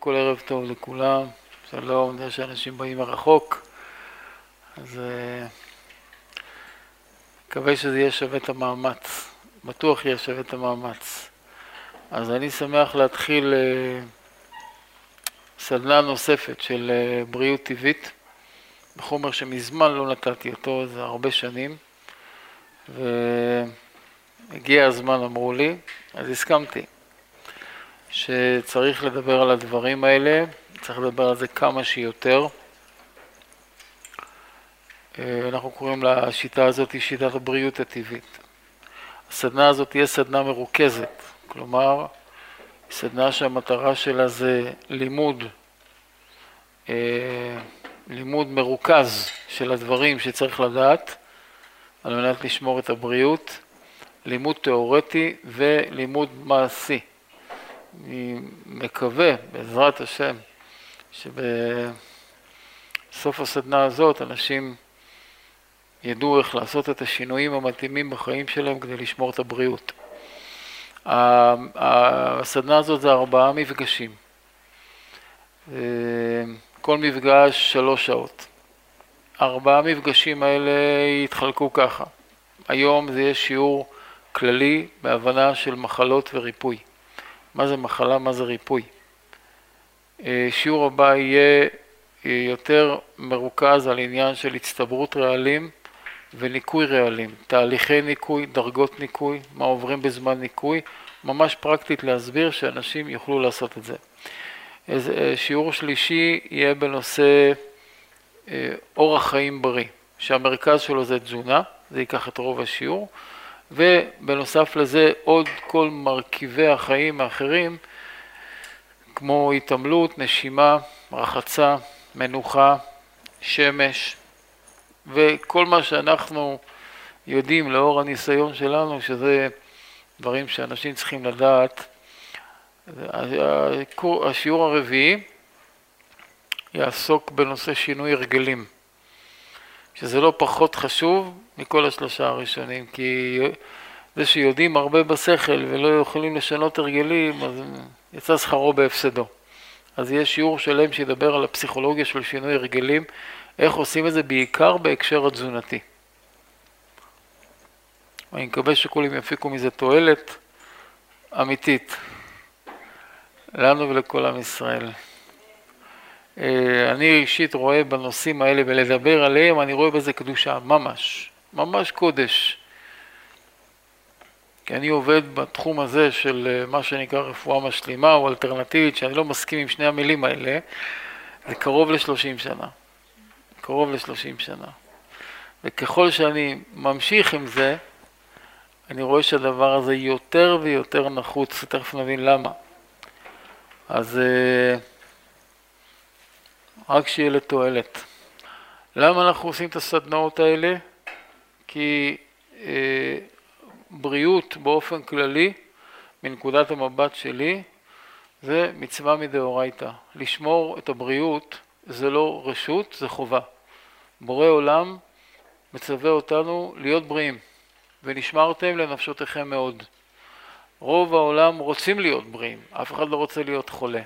כל ערב טוב לכולם, שלום, אני יודע שאנשים באים מרחוק, אז מקווה שזה יהיה שווה את המאמץ, בטוח יהיה שווה את המאמץ. אז אני שמח להתחיל סדנה נוספת של בריאות טבעית, בחומר שמזמן לא נתתי אותו, זה הרבה שנים, והגיע הזמן אמרו לי, אז הסכמתי. שצריך לדבר על הדברים האלה, צריך לדבר על זה כמה שיותר. אה, אנחנו קוראים לשיטה הזאת שיטת הבריאות הטבעית. הסדנה הזאת תהיה סדנה מרוכזת, כלומר, סדנה שהמטרה שלה זה לימוד, אה, לימוד מרוכז של הדברים שצריך לדעת על מנת לשמור את הבריאות, לימוד תיאורטי ולימוד מעשי. אני מקווה, בעזרת השם, שבסוף הסדנה הזאת אנשים ידעו איך לעשות את השינויים המתאימים בחיים שלהם כדי לשמור את הבריאות. הסדנה הזאת זה ארבעה מפגשים. כל מפגש שלוש שעות. ארבעה המפגשים האלה יתחלקו ככה. היום זה יהיה שיעור כללי בהבנה של מחלות וריפוי. מה זה מחלה, מה זה ריפוי. אה, שיעור הבא יהיה אה, יותר מרוכז על עניין של הצטברות רעלים וניקוי רעלים, תהליכי ניקוי, דרגות ניקוי, מה עוברים בזמן ניקוי, ממש פרקטית להסביר שאנשים יוכלו לעשות את זה. אה, שיעור שלישי יהיה בנושא אורח חיים בריא, שהמרכז שלו זה תזונה, זה ייקח את רוב השיעור. ובנוסף לזה עוד כל מרכיבי החיים האחרים כמו התעמלות, נשימה, רחצה, מנוחה, שמש וכל מה שאנחנו יודעים לאור הניסיון שלנו שזה דברים שאנשים צריכים לדעת. השיעור הרביעי יעסוק בנושא שינוי הרגלים, שזה לא פחות חשוב מכל השלושה הראשונים, כי זה שיודעים הרבה בשכל ולא יכולים לשנות הרגלים, אז יצא שכרו בהפסדו. אז יש שיעור שלם שידבר על הפסיכולוגיה של שינוי הרגלים, איך עושים את זה בעיקר בהקשר התזונתי. אני מקווה שכולם יפיקו מזה תועלת אמיתית, לנו ולכל עם ישראל. אה, אני אישית רואה בנושאים האלה ולדבר עליהם, אני רואה בזה קדושה, ממש. ממש קודש. כי אני עובד בתחום הזה של אה, מה שנקרא רפואה משלימה או אלטרנטיבית, שאני לא מסכים עם שני המילים האלה, זה קרוב ל-30 שנה. קרוב ל-30 שנה. וככל שאני ממשיך עם זה, אני רואה שהדבר הזה יותר ויותר נחוץ, תכף נבין למה. אז אה, רק שיהיה לתועלת. למה אנחנו עושים את הסדנאות האלה? כי אה, בריאות באופן כללי, מנקודת המבט שלי, זה מצווה מדאורייתא. לשמור את הבריאות זה לא רשות, זה חובה. בורא עולם מצווה אותנו להיות בריאים, ונשמרתם לנפשותיכם מאוד. רוב העולם רוצים להיות בריאים, אף אחד לא רוצה להיות חולה,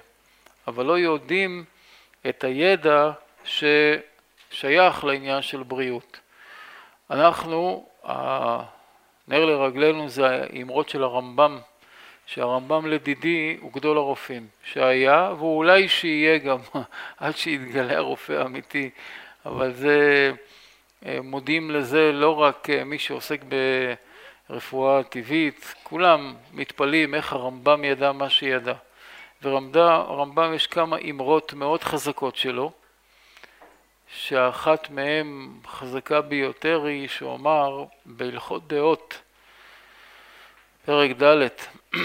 אבל לא יודעים את הידע ששייך לעניין של בריאות. אנחנו, הנר לרגלינו זה האמרות של הרמב"ם, שהרמב"ם לדידי הוא גדול הרופאים, שהיה והוא אולי שיהיה גם עד שיתגלה הרופא האמיתי, אבל זה, אה, מודים לזה לא רק אה, מי שעוסק ברפואה טבעית, כולם מתפלאים איך הרמב"ם ידע מה שידע. ורמב"ם יש כמה אמרות מאוד חזקות שלו, שאחת מהן חזקה ביותר היא שהוא אמר בהלכות דעות, פרק ד',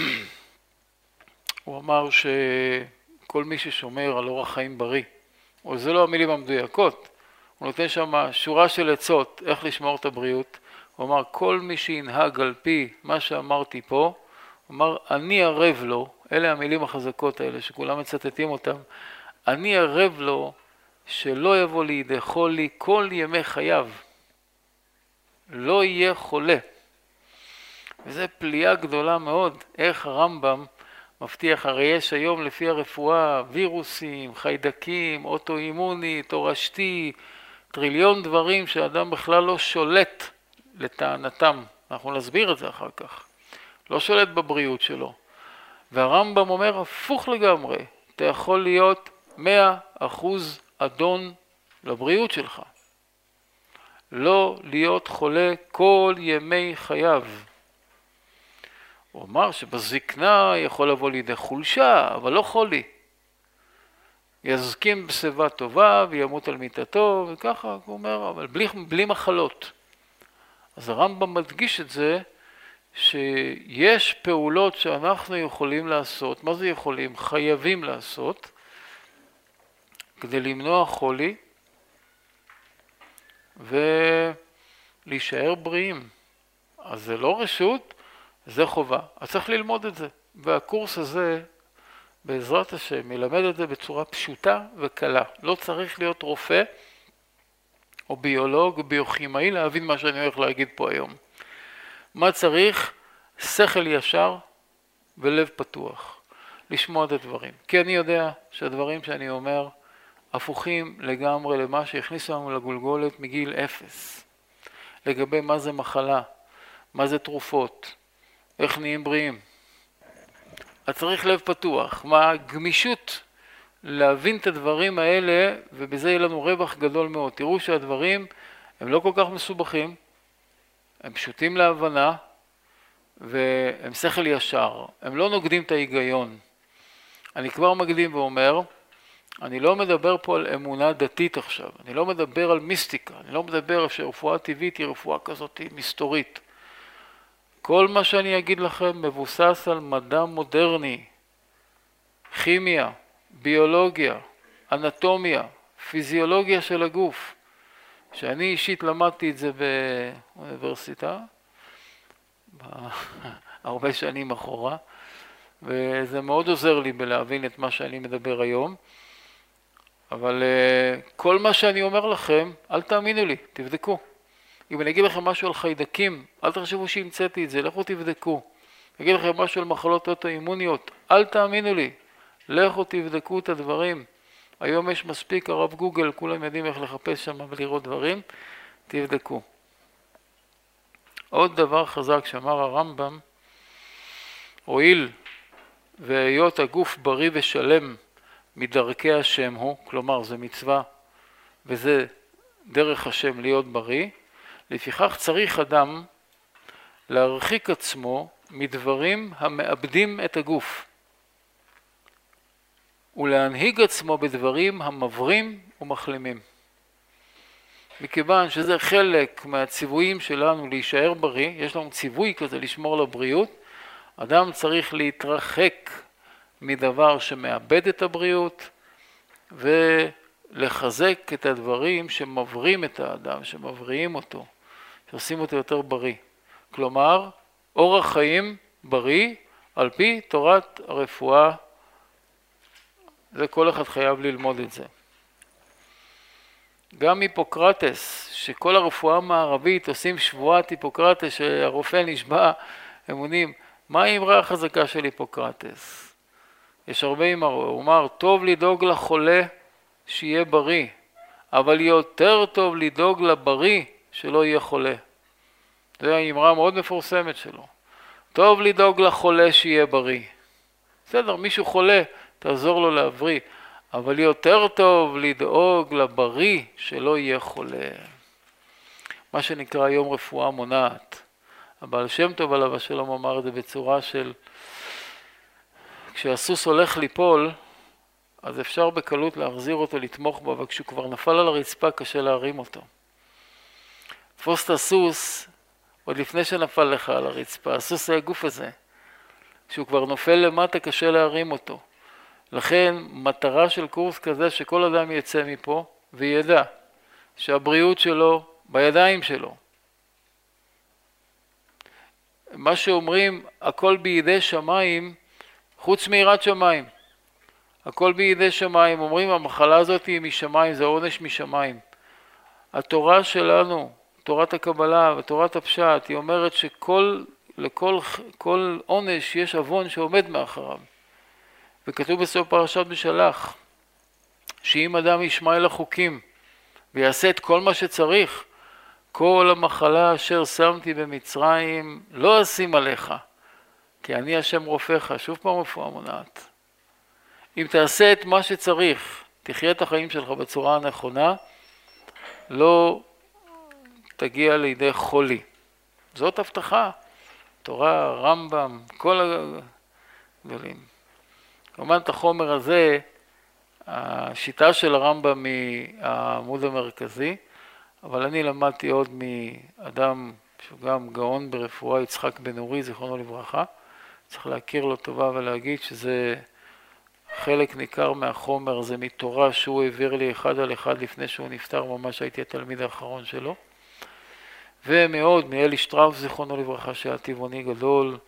הוא אמר שכל מי ששומר על אורח חיים בריא, או זה לא המילים המדויקות, הוא נותן שם שורה של עצות איך לשמור את הבריאות, הוא אמר כל מי שינהג על פי מה שאמרתי פה, אמר אני ערב לו, אלה המילים החזקות האלה שכולם מצטטים אותם, אני ערב לו שלא יבוא לידי חולי כל ימי חייו. לא יהיה חולה. וזו פליאה גדולה מאוד, איך הרמב"ם מבטיח, הרי יש היום לפי הרפואה וירוסים, חיידקים, אוטואימוני, תורשתי, טריליון דברים שאדם בכלל לא שולט לטענתם, אנחנו נסביר את זה אחר כך, לא שולט בבריאות שלו. והרמב"ם אומר הפוך לגמרי, אתה יכול להיות מאה אחוז אדון לבריאות שלך. לא להיות חולה כל ימי חייו. הוא אמר שבזקנה יכול לבוא לידי חולשה, אבל לא חולי. יזקין בשיבה טובה וימות על מיטתו, וככה, הוא אומר, אבל בלי, בלי מחלות. אז הרמב"ם מדגיש את זה, שיש פעולות שאנחנו יכולים לעשות, מה זה יכולים? חייבים לעשות, כדי למנוע חולי ולהישאר בריאים. אז זה לא רשות, זה חובה. אז צריך ללמוד את זה. והקורס הזה, בעזרת השם, ילמד את זה בצורה פשוטה וקלה. לא צריך להיות רופא או ביולוג או ביוכימאי להבין מה שאני הולך להגיד פה היום. מה צריך? שכל ישר ולב פתוח. לשמוע את הדברים. כי אני יודע שהדברים שאני אומר הפוכים לגמרי למה שהכניסו לנו לגולגולת מגיל אפס. לגבי מה זה מחלה, מה זה תרופות, איך נהיים בריאים. אז צריך לב פתוח, מה הגמישות להבין את הדברים האלה ובזה יהיה לנו רווח גדול מאוד. תראו שהדברים הם לא כל כך מסובכים, הם פשוטים להבנה והם שכל ישר, הם לא נוגדים את ההיגיון. אני כבר מקדים ואומר, אני לא מדבר פה על אמונה דתית עכשיו, אני לא מדבר על מיסטיקה, אני לא מדבר שרפואה טבעית היא רפואה כזאת מסתורית. כל מה שאני אגיד לכם מבוסס על מדע מודרני, כימיה, ביולוגיה, אנטומיה, פיזיולוגיה של הגוף, שאני אישית למדתי את זה באוניברסיטה, הרבה שנים אחורה, וזה מאוד עוזר לי בלהבין את מה שאני מדבר היום. אבל uh, כל מה שאני אומר לכם, אל תאמינו לי, תבדקו. אם אני אגיד לכם משהו על חיידקים, אל תחשבו שהמצאתי את זה, לכו תבדקו. אגיד לכם משהו על מחלות אוטואימוניות, אל תאמינו לי, לכו תבדקו את הדברים. היום יש מספיק הרב גוגל, כולם יודעים איך לחפש שם ולראות דברים, תבדקו. עוד דבר חזק שאמר הרמב"ם, הואיל והיות הגוף בריא ושלם מדרכי השם הוא, כלומר זה מצווה וזה דרך השם להיות בריא, לפיכך צריך אדם להרחיק עצמו מדברים המאבדים את הגוף ולהנהיג עצמו בדברים המברים ומחלימים. מכיוון שזה חלק מהציוויים שלנו להישאר בריא, יש לנו ציווי כזה לשמור על הבריאות, אדם צריך להתרחק מדבר שמאבד את הבריאות ולחזק את הדברים שמברים את האדם, שמבריאים אותו, שעושים אותו יותר בריא. כלומר, אורח חיים בריא על פי תורת הרפואה, זה כל אחד חייב ללמוד את זה. גם היפוקרטס, שכל הרפואה המערבית עושים שבועת היפוקרטס, שהרופא נשבע אמונים, מה האמרה החזקה של היפוקרטס? יש הרבה אמרות, הוא אמר, טוב לדאוג לחולה שיהיה בריא, אבל יותר טוב לדאוג לבריא שלא יהיה חולה. זו האמרה המאוד מפורסמת שלו. טוב לדאוג לחולה שיהיה בריא. בסדר, מישהו חולה, תעזור לו להבריא, אבל יותר טוב לדאוג לבריא שלא יהיה חולה. מה שנקרא היום רפואה מונעת. הבעל שם טוב עליו השלום אמר את זה בצורה של כשהסוס הולך ליפול, אז אפשר בקלות להחזיר אותו, לתמוך בו, אבל כשהוא כבר נפל על הרצפה קשה להרים אותו. תפוס את הסוס עוד לפני שנפל לך על הרצפה, הסוס זה הגוף הזה. כשהוא כבר נופל למטה קשה להרים אותו. לכן מטרה של קורס כזה שכל אדם יצא מפה וידע שהבריאות שלו בידיים שלו. מה שאומרים הכל בידי שמיים חוץ מיראת שמיים. הכל בידי שמיים. אומרים המחלה הזאת היא משמיים, זה עונש משמיים. התורה שלנו, תורת הקבלה ותורת הפשט, היא אומרת שכל, לכל כל עונש יש עוון שעומד מאחריו. וכתוב בסוף פרשת בשלח, שאם אדם ישמע אל החוקים ויעשה את כל מה שצריך, כל המחלה אשר שמתי במצרים לא אשים עליך, כי אני השם רופאך, שוב פעם רפואה מונעת. אם תעשה את מה שצריך, תחיה את החיים שלך בצורה הנכונה, לא תגיע לידי חולי. זאת הבטחה. תורה, רמב"ם, כל הגדולים. כמובן את החומר הזה, השיטה של הרמב"ם היא העמוד המרכזי, אבל אני למדתי עוד מאדם שהוא גם גאון ברפואה, יצחק בן אורי, זיכרונו לברכה. צריך להכיר לו טובה ולהגיד שזה חלק ניכר מהחומר הזה מתורה שהוא העביר לי אחד על אחד לפני שהוא נפטר, ממש הייתי התלמיד האחרון שלו. ומאוד מאלי שטראוס, זיכרונו לברכה, שהיה טבעוני גדול,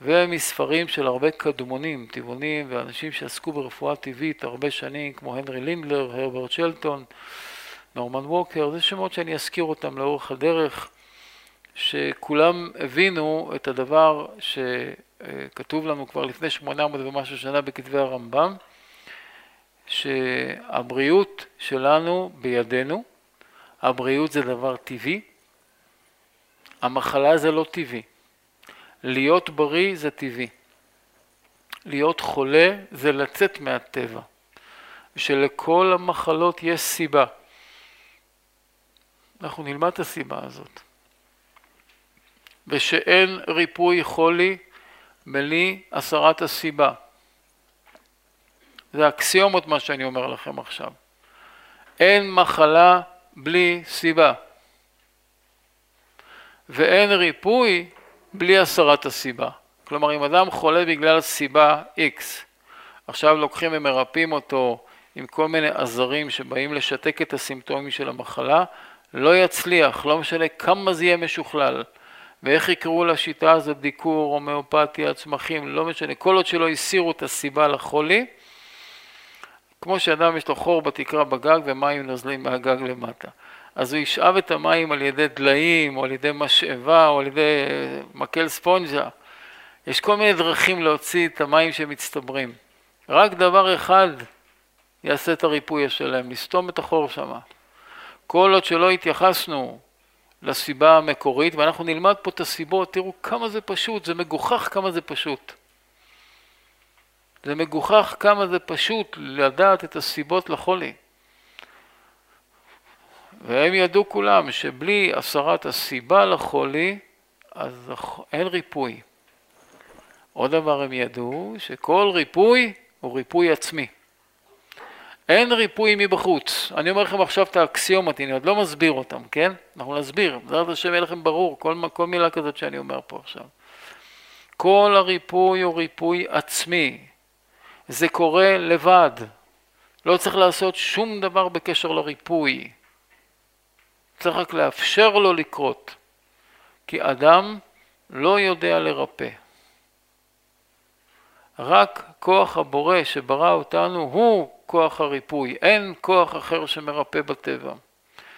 ומספרים של הרבה קדמונים, טבעונים ואנשים שעסקו ברפואה טבעית הרבה שנים, כמו הנרי לינדלר, הרברט שלטון, נורמן ווקר, זה שמות שאני אזכיר אותם לאורך הדרך, שכולם הבינו את הדבר שכתוב לנו כבר לפני 800 ומשהו שנה בכתבי הרמב"ם, שהבריאות שלנו בידינו, הבריאות זה דבר טבעי, המחלה זה לא טבעי. להיות בריא זה טבעי. להיות חולה זה לצאת מהטבע. שלכל המחלות יש סיבה. אנחנו נלמד את הסיבה הזאת. ושאין ריפוי חולי בלי הסרת הסיבה. זה אקסיומות מה שאני אומר לכם עכשיו. אין מחלה בלי סיבה. ואין ריפוי בלי הסרת הסיבה. כלומר, אם אדם חולה בגלל סיבה X, עכשיו לוקחים ומרפאים אותו עם כל מיני עזרים שבאים לשתק את הסימפטומים של המחלה, לא יצליח, לא משנה כמה זה יהיה משוכלל. ואיך יקראו לשיטה הזאת דיקור, הומאופתיה, צמחים, לא משנה, כל עוד שלא הסירו את הסיבה לחולי, כמו שאדם יש לו חור בתקרה בגג ומים נוזלים מהגג למטה. אז הוא ישאב את המים על ידי דליים, או על ידי משאבה, או על ידי מקל ספונג'ה. יש כל מיני דרכים להוציא את המים שמצטברים. רק דבר אחד יעשה את הריפוי השלם, לסתום את החור שם. כל עוד שלא התייחסנו לסיבה המקורית, ואנחנו נלמד פה את הסיבות, תראו כמה זה פשוט, זה מגוחך כמה זה פשוט. זה מגוחך כמה זה פשוט לדעת את הסיבות לחולי. והם ידעו כולם שבלי הסרת הסיבה לחולי, אז אין ריפוי. עוד דבר הם ידעו, שכל ריפוי הוא ריפוי עצמי. אין ריפוי מבחוץ. אני אומר לכם עכשיו את האקסיומות, אני עוד לא מסביר אותם, כן? אנחנו נסביר, בעזרת השם יהיה לכם ברור, כל, כל מילה כזאת שאני אומר פה עכשיו. כל הריפוי הוא ריפוי עצמי. זה קורה לבד. לא צריך לעשות שום דבר בקשר לריפוי. צריך רק לאפשר לו לקרות, כי אדם לא יודע לרפא. רק כוח הבורא שברא אותנו הוא כוח הריפוי, אין כוח אחר שמרפא בטבע.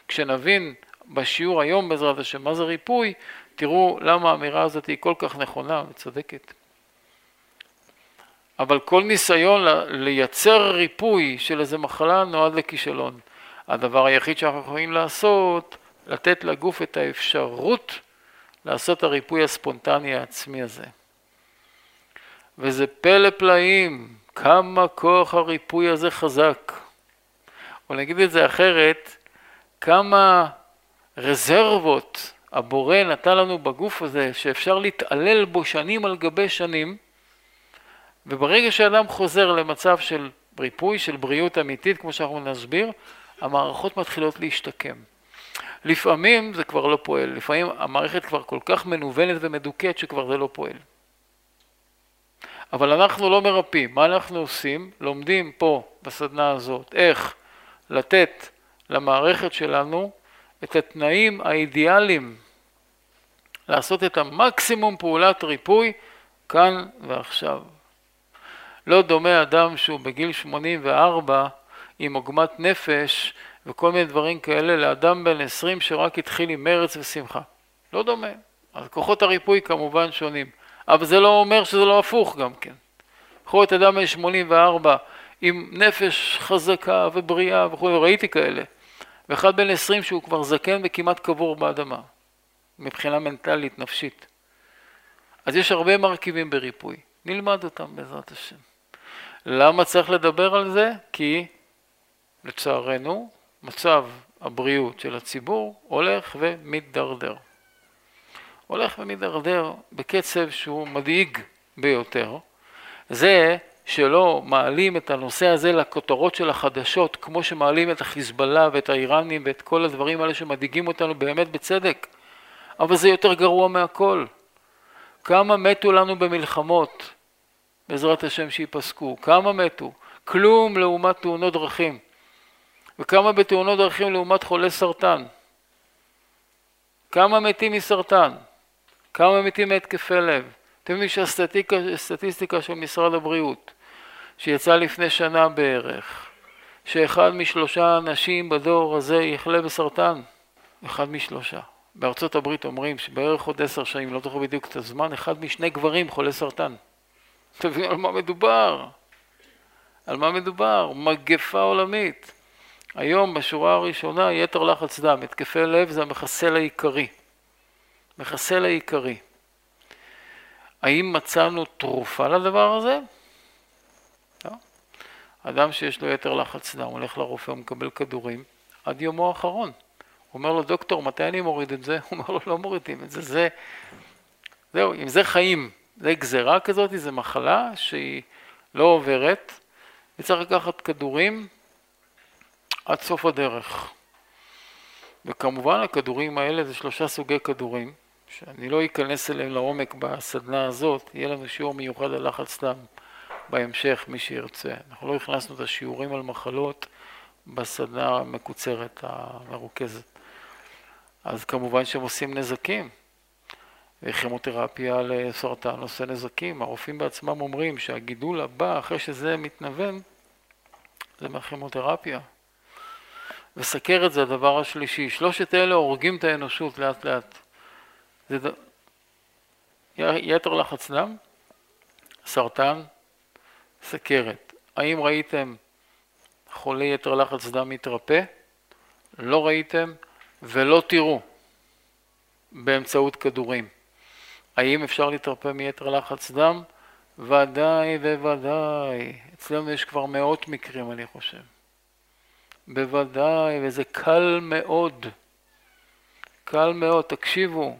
כשנבין בשיעור היום בעזרת השם מה זה ריפוי, תראו למה האמירה הזאת היא כל כך נכונה וצודקת. אבל כל ניסיון לייצר ריפוי של איזה מחלה נועד לכישלון. הדבר היחיד שאנחנו יכולים לעשות, לתת לגוף את האפשרות לעשות הריפוי הספונטני העצמי הזה. וזה פלא פלאים, כמה כוח הריפוי הזה חזק. או נגיד את זה אחרת, כמה רזרבות הבורא נתן לנו בגוף הזה, שאפשר להתעלל בו שנים על גבי שנים, וברגע שאדם חוזר למצב של ריפוי, של בריאות אמיתית, כמו שאנחנו נסביר, המערכות מתחילות להשתקם. לפעמים זה כבר לא פועל, לפעמים המערכת כבר כל כך מנוונת ומדוכאת שכבר זה לא פועל. אבל אנחנו לא מרפאים, מה אנחנו עושים? לומדים פה בסדנה הזאת איך לתת למערכת שלנו את התנאים האידיאליים לעשות את המקסימום פעולת ריפוי כאן ועכשיו. לא דומה אדם שהוא בגיל 84 עם עוגמת נפש וכל מיני דברים כאלה לאדם בן 20 שרק התחיל עם מרץ ושמחה. לא דומה. אז כוחות הריפוי כמובן שונים. אבל זה לא אומר שזה לא הפוך גם כן. יכול להיות אדם בן 84 עם נפש חזקה ובריאה וכו', ראיתי כאלה. ואחד בן 20 שהוא כבר זקן וכמעט קבור באדמה, מבחינה מנטלית, נפשית. אז יש הרבה מרכיבים בריפוי, נלמד אותם בעזרת השם. למה צריך לדבר על זה? כי לצערנו מצב הבריאות של הציבור הולך ומתדרדר. הולך ומתדרדר בקצב שהוא מדאיג ביותר. זה שלא מעלים את הנושא הזה לכותרות של החדשות, כמו שמעלים את החיזבאללה ואת האיראנים ואת כל הדברים האלה שמדאיגים אותנו באמת בצדק, אבל זה יותר גרוע מהכל. כמה מתו לנו במלחמות, בעזרת השם שייפסקו, כמה מתו? כלום לעומת תאונות דרכים. וכמה בתאונות דרכים לעומת חולי סרטן? כמה מתים מסרטן? כמה מתים מהתקפי לב? אתם יודעים שהסטטיסטיקה של משרד הבריאות, שיצאה לפני שנה בערך, שאחד משלושה אנשים בדור הזה יחלה בסרטן, אחד משלושה. בארצות הברית אומרים שבערך עוד עשר שנים, לא זוכר בדיוק את הזמן, אחד משני גברים חולה סרטן. תבינו על מה מדובר. על מה מדובר? מגפה עולמית. היום בשורה הראשונה יתר לחץ דם, התקפי לב זה המחסל העיקרי. מחסל העיקרי. האם מצאנו תרופה לדבר הזה? לא. אדם שיש לו יתר לחץ דם, הולך לרופא, הוא מקבל כדורים עד יומו האחרון. הוא אומר לו, דוקטור, מתי אני מוריד את זה? הוא אומר לו, לא מורידים את זה, זה... זהו, אם זה חיים, זה גזירה כזאת, זו מחלה שהיא לא עוברת, וצריך לקחת כדורים עד סוף הדרך. וכמובן הכדורים האלה זה שלושה סוגי כדורים, שאני לא אכנס אליהם לעומק בסדנה הזאת, יהיה לנו שיעור מיוחד על לחץ דם בהמשך, מי שירצה. אנחנו לא הכנסנו את השיעורים על מחלות בסדנה המקוצרת, המרוכזת. אז כמובן שהם עושים נזקים. וכימותרפיה לסרטן עושה נזקים. הרופאים בעצמם אומרים שהגידול הבא, אחרי שזה מתנוון, זה מהכימותרפיה. וסכרת זה הדבר השלישי. שלושת אלה הורגים את האנושות לאט לאט. זה ד... יתר לחץ דם, סרטן, סכרת. האם ראיתם חולי יתר לחץ דם מתרפא? לא ראיתם ולא תראו באמצעות כדורים. האם אפשר להתרפא מיתר לחץ דם? ודאי וודאי. אצלנו יש כבר מאות מקרים, אני חושב. בוודאי, וזה קל מאוד. קל מאוד, תקשיבו.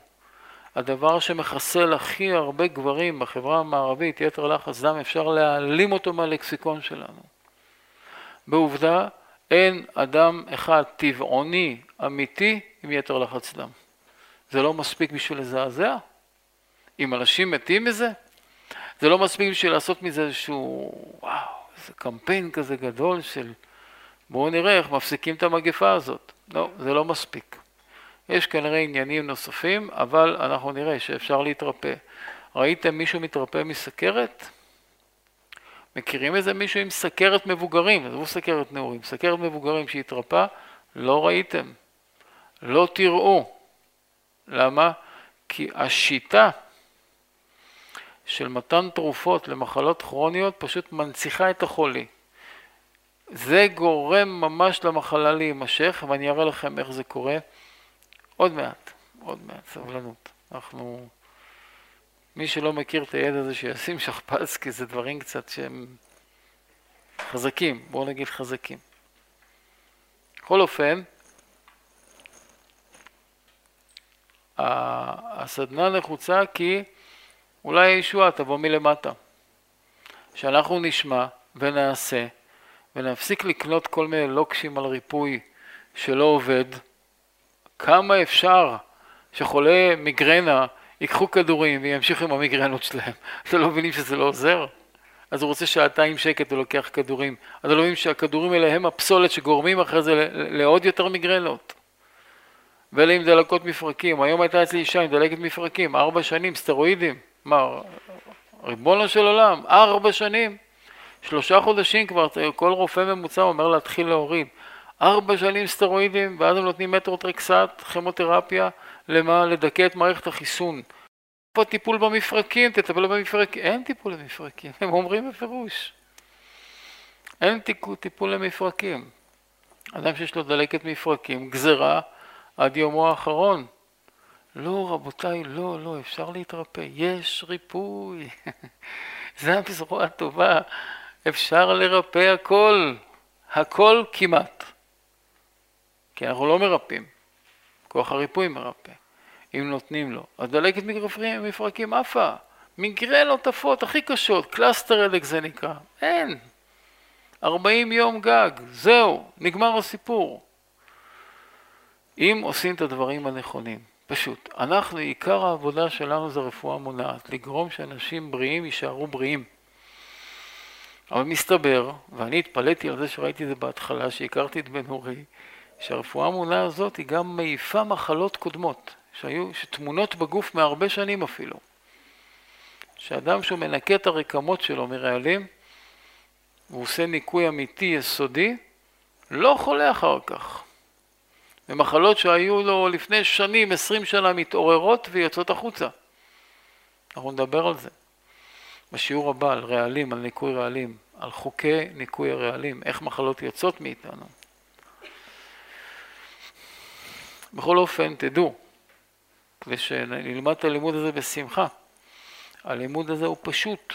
הדבר שמחסל הכי הרבה גברים בחברה המערבית, יתר לחץ דם, אפשר להעלים אותו מהלקסיקון שלנו. בעובדה, אין אדם אחד טבעוני אמיתי עם יתר לחץ דם. זה לא מספיק בשביל לזעזע? אם אנשים מתים מזה? זה לא מספיק בשביל לעשות מזה איזשהו, וואו, איזה קמפיין כזה גדול של בואו נראה איך מפסיקים את המגפה הזאת. לא, זה לא מספיק. יש כנראה עניינים נוספים, אבל אנחנו נראה שאפשר להתרפא. ראיתם מישהו מתרפא מסכרת? מכירים איזה מישהו עם סכרת מבוגרים, עזבו סכרת נעורים, סכרת מבוגרים שהתרפא? לא ראיתם. לא תראו. למה? כי השיטה של מתן תרופות למחלות כרוניות פשוט מנציחה את החולי. זה גורם ממש למחלה להימשך, ואני אראה לכם איך זה קורה עוד מעט, עוד מעט, סבלנות. אנחנו, מי שלא מכיר את הידע הזה שישים שכפ"ץ, כי זה דברים קצת שהם חזקים, בואו נגיד חזקים. בכל אופן, הסדנה נחוצה כי אולי הישועה תבוא מלמטה. שאנחנו נשמע ונעשה ונפסיק לקנות כל מיני לוקשים על ריפוי שלא עובד. כמה אפשר שחולי מיגרנה ייקחו כדורים וימשיכו עם המיגרנות שלהם? אתם לא מבינים שזה לא עוזר? אז הוא רוצה שעתיים שקט, הוא לוקח כדורים. אז לא מבינים שהכדורים האלה הם הפסולת שגורמים אחרי זה לעוד יותר מיגרנות. ואלה עם דלקות מפרקים. היום הייתה אצלי אישה עם דלקת מפרקים, ארבע שנים, סטרואידים. מה, ריבונו של עולם, ארבע שנים. שלושה חודשים כבר, כל רופא ממוצע אומר להתחיל להוריד. ארבע שנים סטרואידים, ואז הם נותנים מטרוטרקסט, כימותרפיה, למה? לדכא את מערכת החיסון. פה טיפול במפרקים, תטפל במפרקים, אין טיפול למפרקים, הם אומרים בפירוש. אין טיפול למפרקים. אדם שיש לו דלקת מפרקים, גזרה עד יומו האחרון. לא, רבותיי, לא, לא, אפשר להתרפא, יש ריפוי. זה הבשורה הטובה, אפשר לרפא הכל, הכל כמעט. כי אנחנו לא מרפאים, כוח הריפוי מרפא, אם נותנים לו. הדלקת מפרקים עפה, מיגרנות עפות הכי קשות, cluster headache זה נקרא, אין. 40 יום גג, זהו, נגמר הסיפור. אם עושים את הדברים הנכונים, פשוט. אנחנו, עיקר העבודה שלנו זה רפואה מונעת, לגרום שאנשים בריאים יישארו בריאים. אבל מסתבר, ואני התפלאתי על זה שראיתי את זה בהתחלה, שהכרתי את בן אורי, שהרפואה המונעה הזאת היא גם מעיפה מחלות קודמות, שהיו, שתמונות בגוף מהרבה שנים אפילו. שאדם שהוא מנקה את הרקמות שלו מרעלים, והוא עושה ניקוי אמיתי יסודי, לא חולה אחר כך. ומחלות שהיו לו לפני שנים, עשרים שנה, מתעוררות ויוצאות החוצה. אנחנו נדבר על זה. בשיעור הבא על רעלים, על ניקוי רעלים, על חוקי ניקוי הרעלים, איך מחלות יוצאות מאיתנו. בכל אופן, תדעו, כדי שנלמד את הלימוד הזה בשמחה. הלימוד הזה הוא פשוט,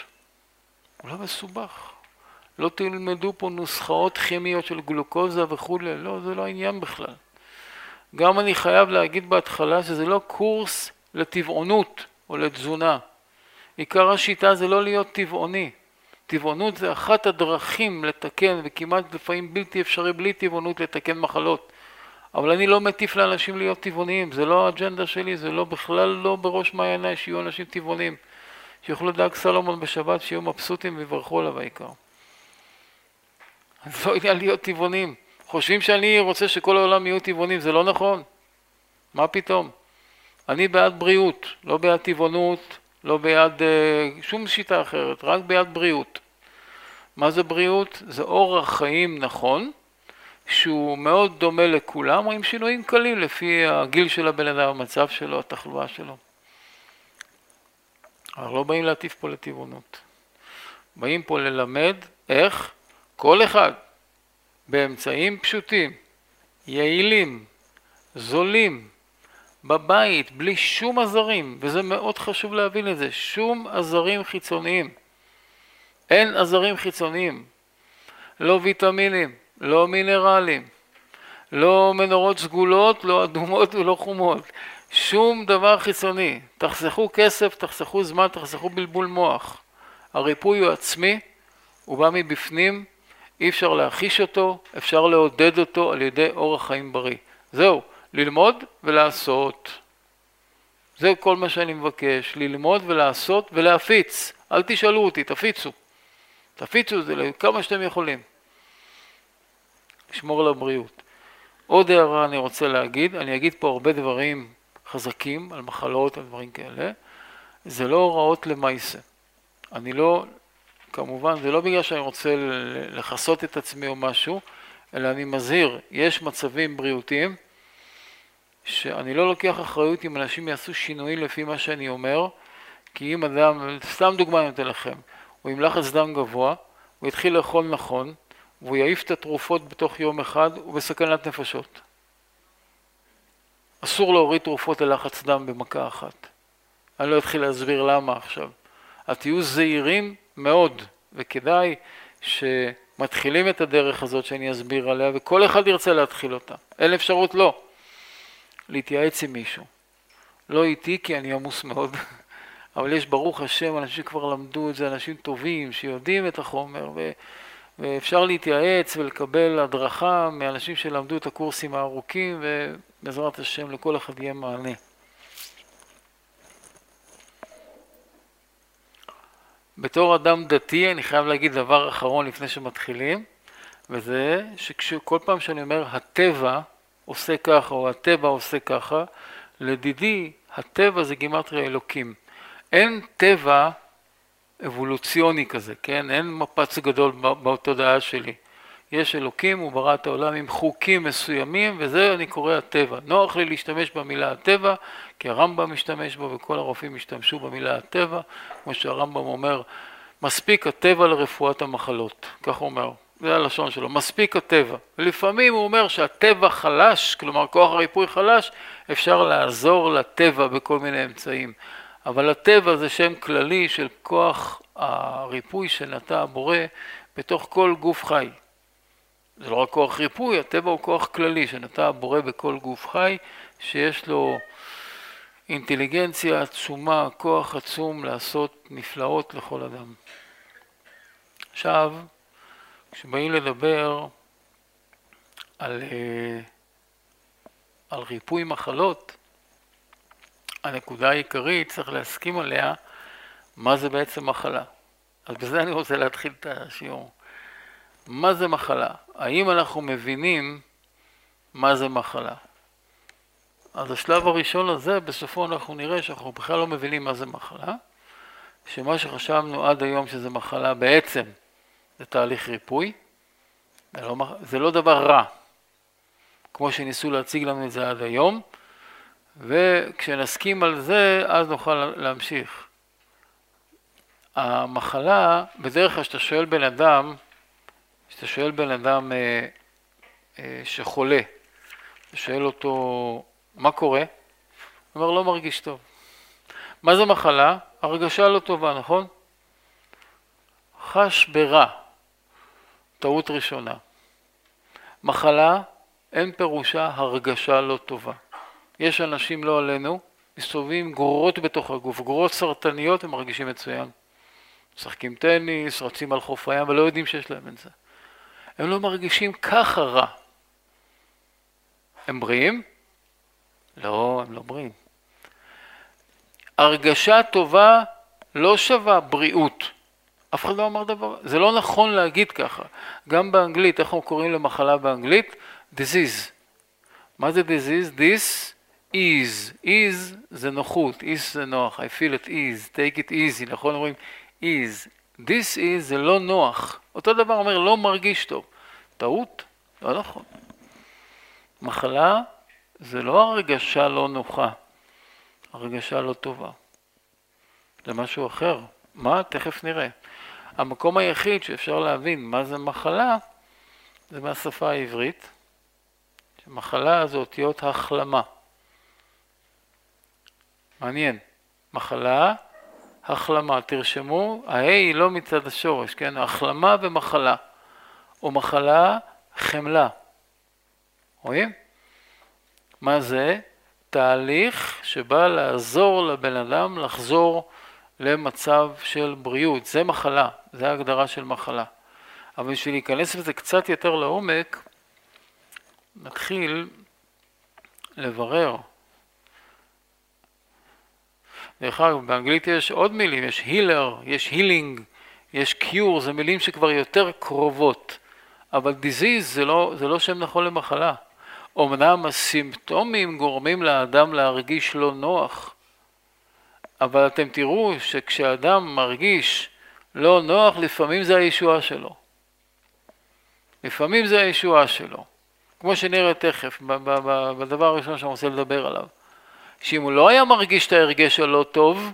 הוא לא מסובך. לא תלמדו פה נוסחאות כימיות של גלוקוזה וכולי, לא, זה לא העניין בכלל. גם אני חייב להגיד בהתחלה שזה לא קורס לטבעונות או לתזונה. עיקר השיטה זה לא להיות טבעוני. טבעונות זה אחת הדרכים לתקן, וכמעט לפעמים בלתי אפשרי בלי טבעונות לתקן מחלות. אבל אני לא מטיף לאנשים להיות טבעוניים, זה לא האג'נדה שלי, זה לא בכלל לא בראש מעייניי שיהיו אנשים טבעוניים. שיאכלו דג סלומון בשבת, שיהיו מבסוטים ויברכו עליו העיקר. זה לא עניין להיות טבעונים. חושבים שאני רוצה שכל העולם יהיו טבעונים, זה לא נכון. מה פתאום? אני בעד בריאות, לא בעד טבעונות, לא בעד uh, שום שיטה אחרת, רק בעד בריאות. מה זה בריאות? זה אורח חיים נכון, שהוא מאוד דומה לכולם, עם שינויים קלים לפי הגיל של הבן אדם, המצב שלו, התחלואה שלו. אנחנו לא באים להטיף פה לטבעונות. באים פה ללמד איך כל אחד באמצעים פשוטים, יעילים, זולים, בבית, בלי שום עזרים, וזה מאוד חשוב להבין את זה, שום עזרים חיצוניים. אין עזרים חיצוניים, לא ויטמינים, לא מינרלים, לא מנורות סגולות, לא אדומות ולא חומות, שום דבר חיצוני. תחסכו כסף, תחסכו זמן, תחסכו בלבול מוח. הריפוי הוא עצמי, הוא בא מבפנים, אי אפשר להכיש אותו, אפשר לעודד אותו על ידי אורח חיים בריא. זהו, ללמוד ולעשות. זה כל מה שאני מבקש, ללמוד ולעשות ולהפיץ. אל תשאלו אותי, תפיצו. תפיצו את זה כמה שאתם יכולים. לשמור על הבריאות. עוד הערה אני רוצה להגיד, אני אגיד פה הרבה דברים חזקים על מחלות, על דברים כאלה, זה לא הוראות למעשה. אני לא, כמובן, זה לא בגלל שאני רוצה לכסות את עצמי או משהו, אלא אני מזהיר, יש מצבים בריאותיים שאני לא לוקח אחריות אם אנשים יעשו שינויים לפי מה שאני אומר, כי אם אדם, סתם דוגמה אני נותן לכם, הוא עם לחץ דם גבוה, הוא יתחיל לאכול נכון, והוא יעיף את התרופות בתוך יום אחד, הוא בסכנת נפשות. אסור להוריד תרופות ללחץ דם במכה אחת. אני לא אתחיל להסביר למה עכשיו. אז תהיו זהירים מאוד, וכדאי שמתחילים את הדרך הזאת שאני אסביר עליה, וכל אחד ירצה להתחיל אותה. אין אפשרות לא. להתייעץ עם מישהו. לא איתי כי אני עמוס מאוד, אבל יש ברוך השם אנשים שכבר למדו את זה, אנשים טובים שיודעים את החומר ו... ואפשר להתייעץ ולקבל הדרכה מאנשים שלמדו את הקורסים הארוכים ובעזרת השם לכל אחד יהיה מענה. בתור אדם דתי אני חייב להגיד דבר אחרון לפני שמתחילים וזה שכל פעם שאני אומר הטבע עושה ככה או הטבע עושה ככה, לדידי הטבע זה גימטריה אלוקים. אין טבע אבולוציוני כזה, כן? אין מפץ גדול בתודעה שלי. יש אלוקים, הוא ברא את העולם עם חוקים מסוימים, וזה אני קורא הטבע. נוח לי להשתמש במילה הטבע, כי הרמב"ם משתמש בו וכל הרופאים השתמשו במילה הטבע, כמו שהרמב"ם אומר, מספיק הטבע לרפואת המחלות, כך הוא אומר, זה הלשון שלו, מספיק הטבע. ולפעמים הוא אומר שהטבע חלש, כלומר כוח הריפוי חלש, אפשר לעזור לטבע בכל מיני אמצעים. אבל הטבע זה שם כללי של כוח הריפוי שנטע הבורא בתוך כל גוף חי. זה לא רק כוח ריפוי, הטבע הוא כוח כללי שנטע הבורא בכל גוף חי, שיש לו אינטליגנציה עצומה, כוח עצום לעשות נפלאות לכל אדם. עכשיו, כשבאים לדבר על, אה, על ריפוי מחלות, הנקודה העיקרית, צריך להסכים עליה, מה זה בעצם מחלה. אז בזה אני רוצה להתחיל את השיעור. מה זה מחלה? האם אנחנו מבינים מה זה מחלה? אז השלב הראשון הזה, בסופו אנחנו נראה שאנחנו בכלל לא מבינים מה זה מחלה, שמה שחשבנו עד היום שזה מחלה בעצם זה תהליך ריפוי, זה לא, דבר רע, כמו שניסו להציג לנו את זה עד היום, וכשנסכים על זה, אז נוכל להמשיך. המחלה, בדרך כלל כשאתה שואל בן אדם, כשאתה שואל בן אדם אה, אה, שחולה, אתה שואל אותו, מה קורה? הוא אומר, לא מרגיש טוב. מה זה מחלה? הרגשה לא טובה, נכון? חש ברע, טעות ראשונה. מחלה, אין פירושה הרגשה לא טובה. יש אנשים, לא עלינו, מסתובבים גרורות בתוך הגוף, גרורות סרטניות, הם מרגישים מצוין. משחקים טניס, רצים על חוף הים ולא יודעים שיש להם את זה. הם לא מרגישים ככה רע. הם בריאים? לא, הם לא בריאים. הרגשה טובה לא שווה בריאות. אף אחד לא אמר דבר, זה לא נכון להגיד ככה. גם באנגלית, איך אנחנו קוראים למחלה באנגלית? disease. מה זה disease? This is. is זה נוחות, is זה נוח. I feel it is, take it easy, נכון? אומרים is. This is זה לא נוח. אותו דבר אומר לא מרגיש טוב. טעות? לא נכון. מחלה זה לא הרגשה לא נוחה, הרגשה לא טובה. זה משהו אחר. מה? תכף נראה. המקום היחיד שאפשר להבין מה זה מחלה זה מהשפה העברית. שמחלה זה אותיות החלמה. מעניין. מחלה, החלמה. תרשמו, ההא היא לא מצד השורש, כן? החלמה ומחלה. או מחלה, חמלה. רואים? מה זה? תהליך שבא לעזור לבן אדם לחזור למצב של בריאות. זה מחלה, זה ההגדרה של מחלה. אבל בשביל להיכנס לזה קצת יותר לעומק, נתחיל לברר. דרך אגב, באנגלית יש עוד מילים, יש הילר, יש הילינג, יש קיור, זה מילים שכבר יותר קרובות. אבל דיזיז זה לא, זה לא שם נכון למחלה. אמנם הסימפטומים גורמים לאדם להרגיש לא נוח, אבל אתם תראו שכשאדם מרגיש לא נוח, לפעמים זה הישועה שלו. לפעמים זה הישועה שלו. כמו שנראה תכף, בדבר הראשון שאני רוצה לדבר עליו. שאם הוא לא היה מרגיש את ההרגש הלא טוב,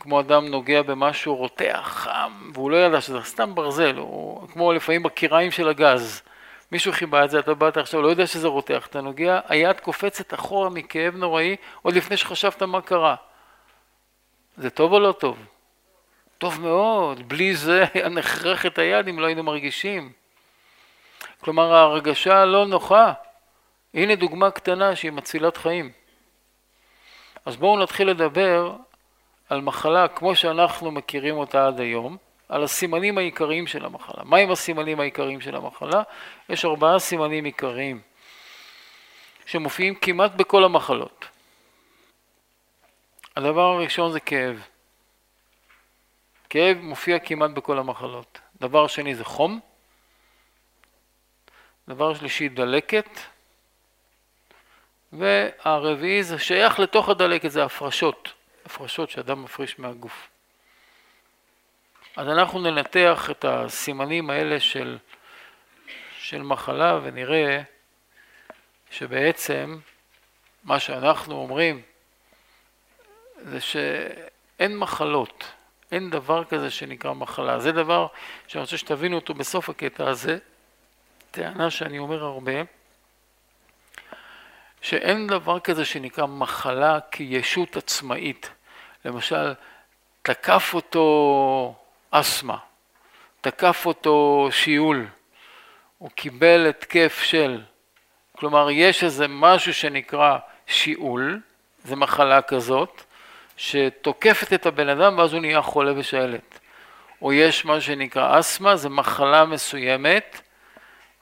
כמו אדם נוגע במשהו רותח, חם, והוא לא ידע שזה סתם ברזל, הוא כמו לפעמים בקיריים של הגז. מישהו חיבה את זה, אתה באת עכשיו, לא יודע שזה רותח, אתה נוגע, היד קופצת אחורה מכאב נוראי, עוד לפני שחשבת מה קרה. זה טוב או לא טוב? טוב מאוד, בלי זה היה נחרך את היד אם לא היינו מרגישים. כלומר, ההרגשה הלא נוחה, הנה דוגמה קטנה שהיא מצילת חיים. אז בואו נתחיל לדבר על מחלה כמו שאנחנו מכירים אותה עד היום, על הסימנים העיקריים של המחלה. מהם הסימנים העיקריים של המחלה? יש ארבעה סימנים עיקריים שמופיעים כמעט בכל המחלות. הדבר הראשון זה כאב. כאב מופיע כמעט בכל המחלות. דבר שני זה חום. דבר שלישי דלקת. והרביעי זה שייך לתוך הדלקת, זה הפרשות. הפרשות שאדם מפריש מהגוף. אז אנחנו ננתח את הסימנים האלה של של מחלה ונראה שבעצם מה שאנחנו אומרים זה שאין מחלות, אין דבר כזה שנקרא מחלה. זה דבר שאני רוצה שתבינו אותו בסוף הקטע הזה, טענה שאני אומר הרבה, שאין דבר כזה שנקרא מחלה כישות עצמאית. למשל, תקף אותו אסתמה, תקף אותו שיעול, הוא קיבל התקף של, כלומר יש איזה משהו שנקרא שיעול, זה מחלה כזאת, שתוקפת את הבן אדם ואז הוא נהיה חולה בשעלת. או יש מה שנקרא אסתמה, זה מחלה מסוימת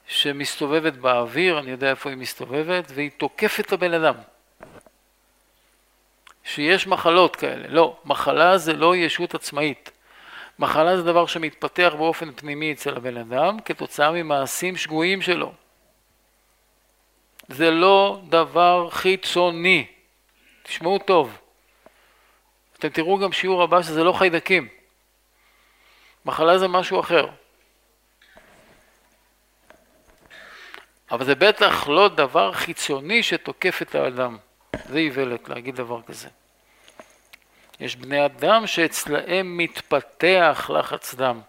שמסתובבת באוויר, אני יודע איפה היא מסתובבת, והיא תוקפת את הבן אדם. שיש מחלות כאלה. לא, מחלה זה לא ישות עצמאית. מחלה זה דבר שמתפתח באופן פנימי אצל הבן אדם כתוצאה ממעשים שגויים שלו. זה לא דבר חיצוני. תשמעו טוב. אתם תראו גם שיעור הבא שזה לא חיידקים. מחלה זה משהו אחר. אבל זה בטח לא דבר חיצוני שתוקף את האדם. זה איוולת להגיד דבר כזה. יש בני אדם שאצלהם מתפתח לחץ דם,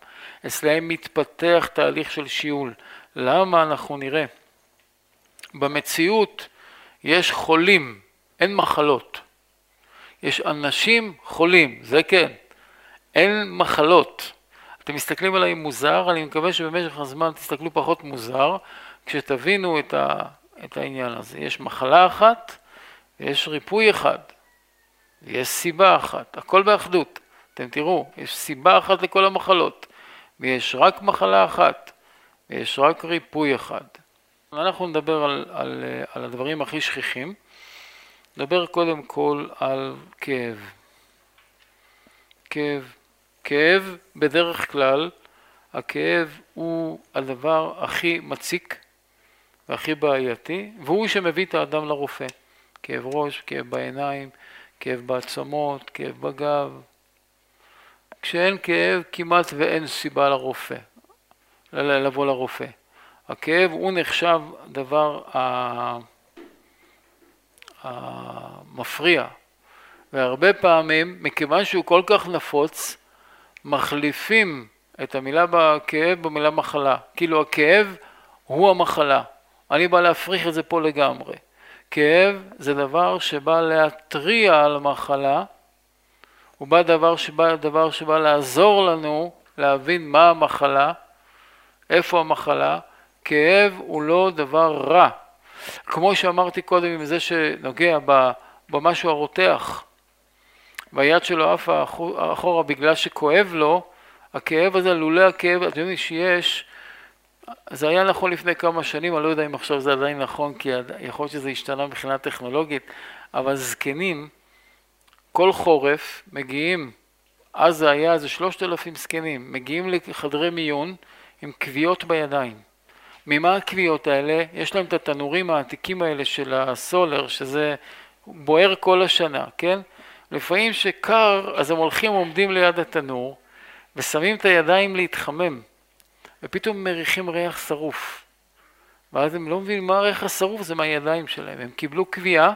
אצלהם מתפתח תהליך של שיעול. למה אנחנו נראה? במציאות יש חולים, אין מחלות. יש אנשים חולים, זה כן, אין מחלות. אתם מסתכלים עליי מוזר, אני מקווה שבמשך הזמן תסתכלו פחות מוזר, כשתבינו את, ה, את העניין הזה. יש מחלה אחת ויש ריפוי אחד, ויש סיבה אחת, הכל באחדות. אתם תראו, יש סיבה אחת לכל המחלות, ויש רק מחלה אחת, ויש רק ריפוי אחד. אנחנו נדבר על, על, על הדברים הכי שכיחים. נדבר קודם כל על כאב. כאב. כאב, בדרך כלל, הכאב הוא הדבר הכי מציק והכי בעייתי, והוא שמביא את האדם לרופא. כאב ראש, כאב בעיניים, כאב בעצמות, כאב בגב. כשאין כאב כמעט ואין סיבה לרופא, לבוא לרופא. הכאב הוא נחשב דבר המפריע, והרבה פעמים, מכיוון שהוא כל כך נפוץ, מחליפים את המילה בכאב במילה מחלה. כאילו הכאב הוא המחלה. אני בא להפריך את זה פה לגמרי. כאב זה דבר שבא להתריע על מחלה, הוא בא דבר שבא, דבר שבא לעזור לנו להבין מה המחלה, איפה המחלה. כאב הוא לא דבר רע. כמו שאמרתי קודם עם זה שנוגע במשהו הרותח, והיד שלו עפה אחורה בגלל שכואב לו, הכאב הזה, לולא הכאב, אתם יודעים שיש, זה היה נכון לפני כמה שנים, אני לא יודע אם עכשיו זה עדיין נכון, כי יכול להיות שזה השתנה מבחינה טכנולוגית, אבל זקנים, כל חורף מגיעים, אז זה היה איזה שלושת אלפים זקנים, מגיעים לחדרי מיון עם כוויות בידיים. ממה הכוויות האלה? יש להם את התנורים העתיקים האלה של הסולר, שזה בוער כל השנה, כן? לפעמים שקר, אז הם הולכים עומדים ליד התנור ושמים את הידיים להתחמם. ופתאום מריחים ריח שרוף. ואז הם לא מבינים מה הריח השרוף, זה מהידיים שלהם. הם קיבלו קביעה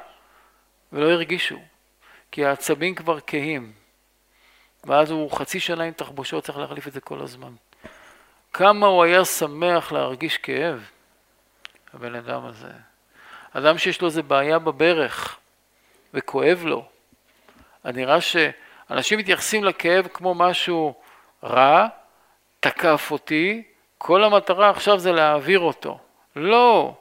ולא הרגישו, כי העצבים כבר כהים. ואז הוא חצי שנה עם תחבושות, צריך להחליף את זה כל הזמן. כמה הוא היה שמח להרגיש כאב, הבן אדם הזה. אדם שיש לו איזה בעיה בברך וכואב לו. נראה שאנשים מתייחסים לכאב כמו משהו רע, תקף אותי, כל המטרה עכשיו זה להעביר אותו. לא,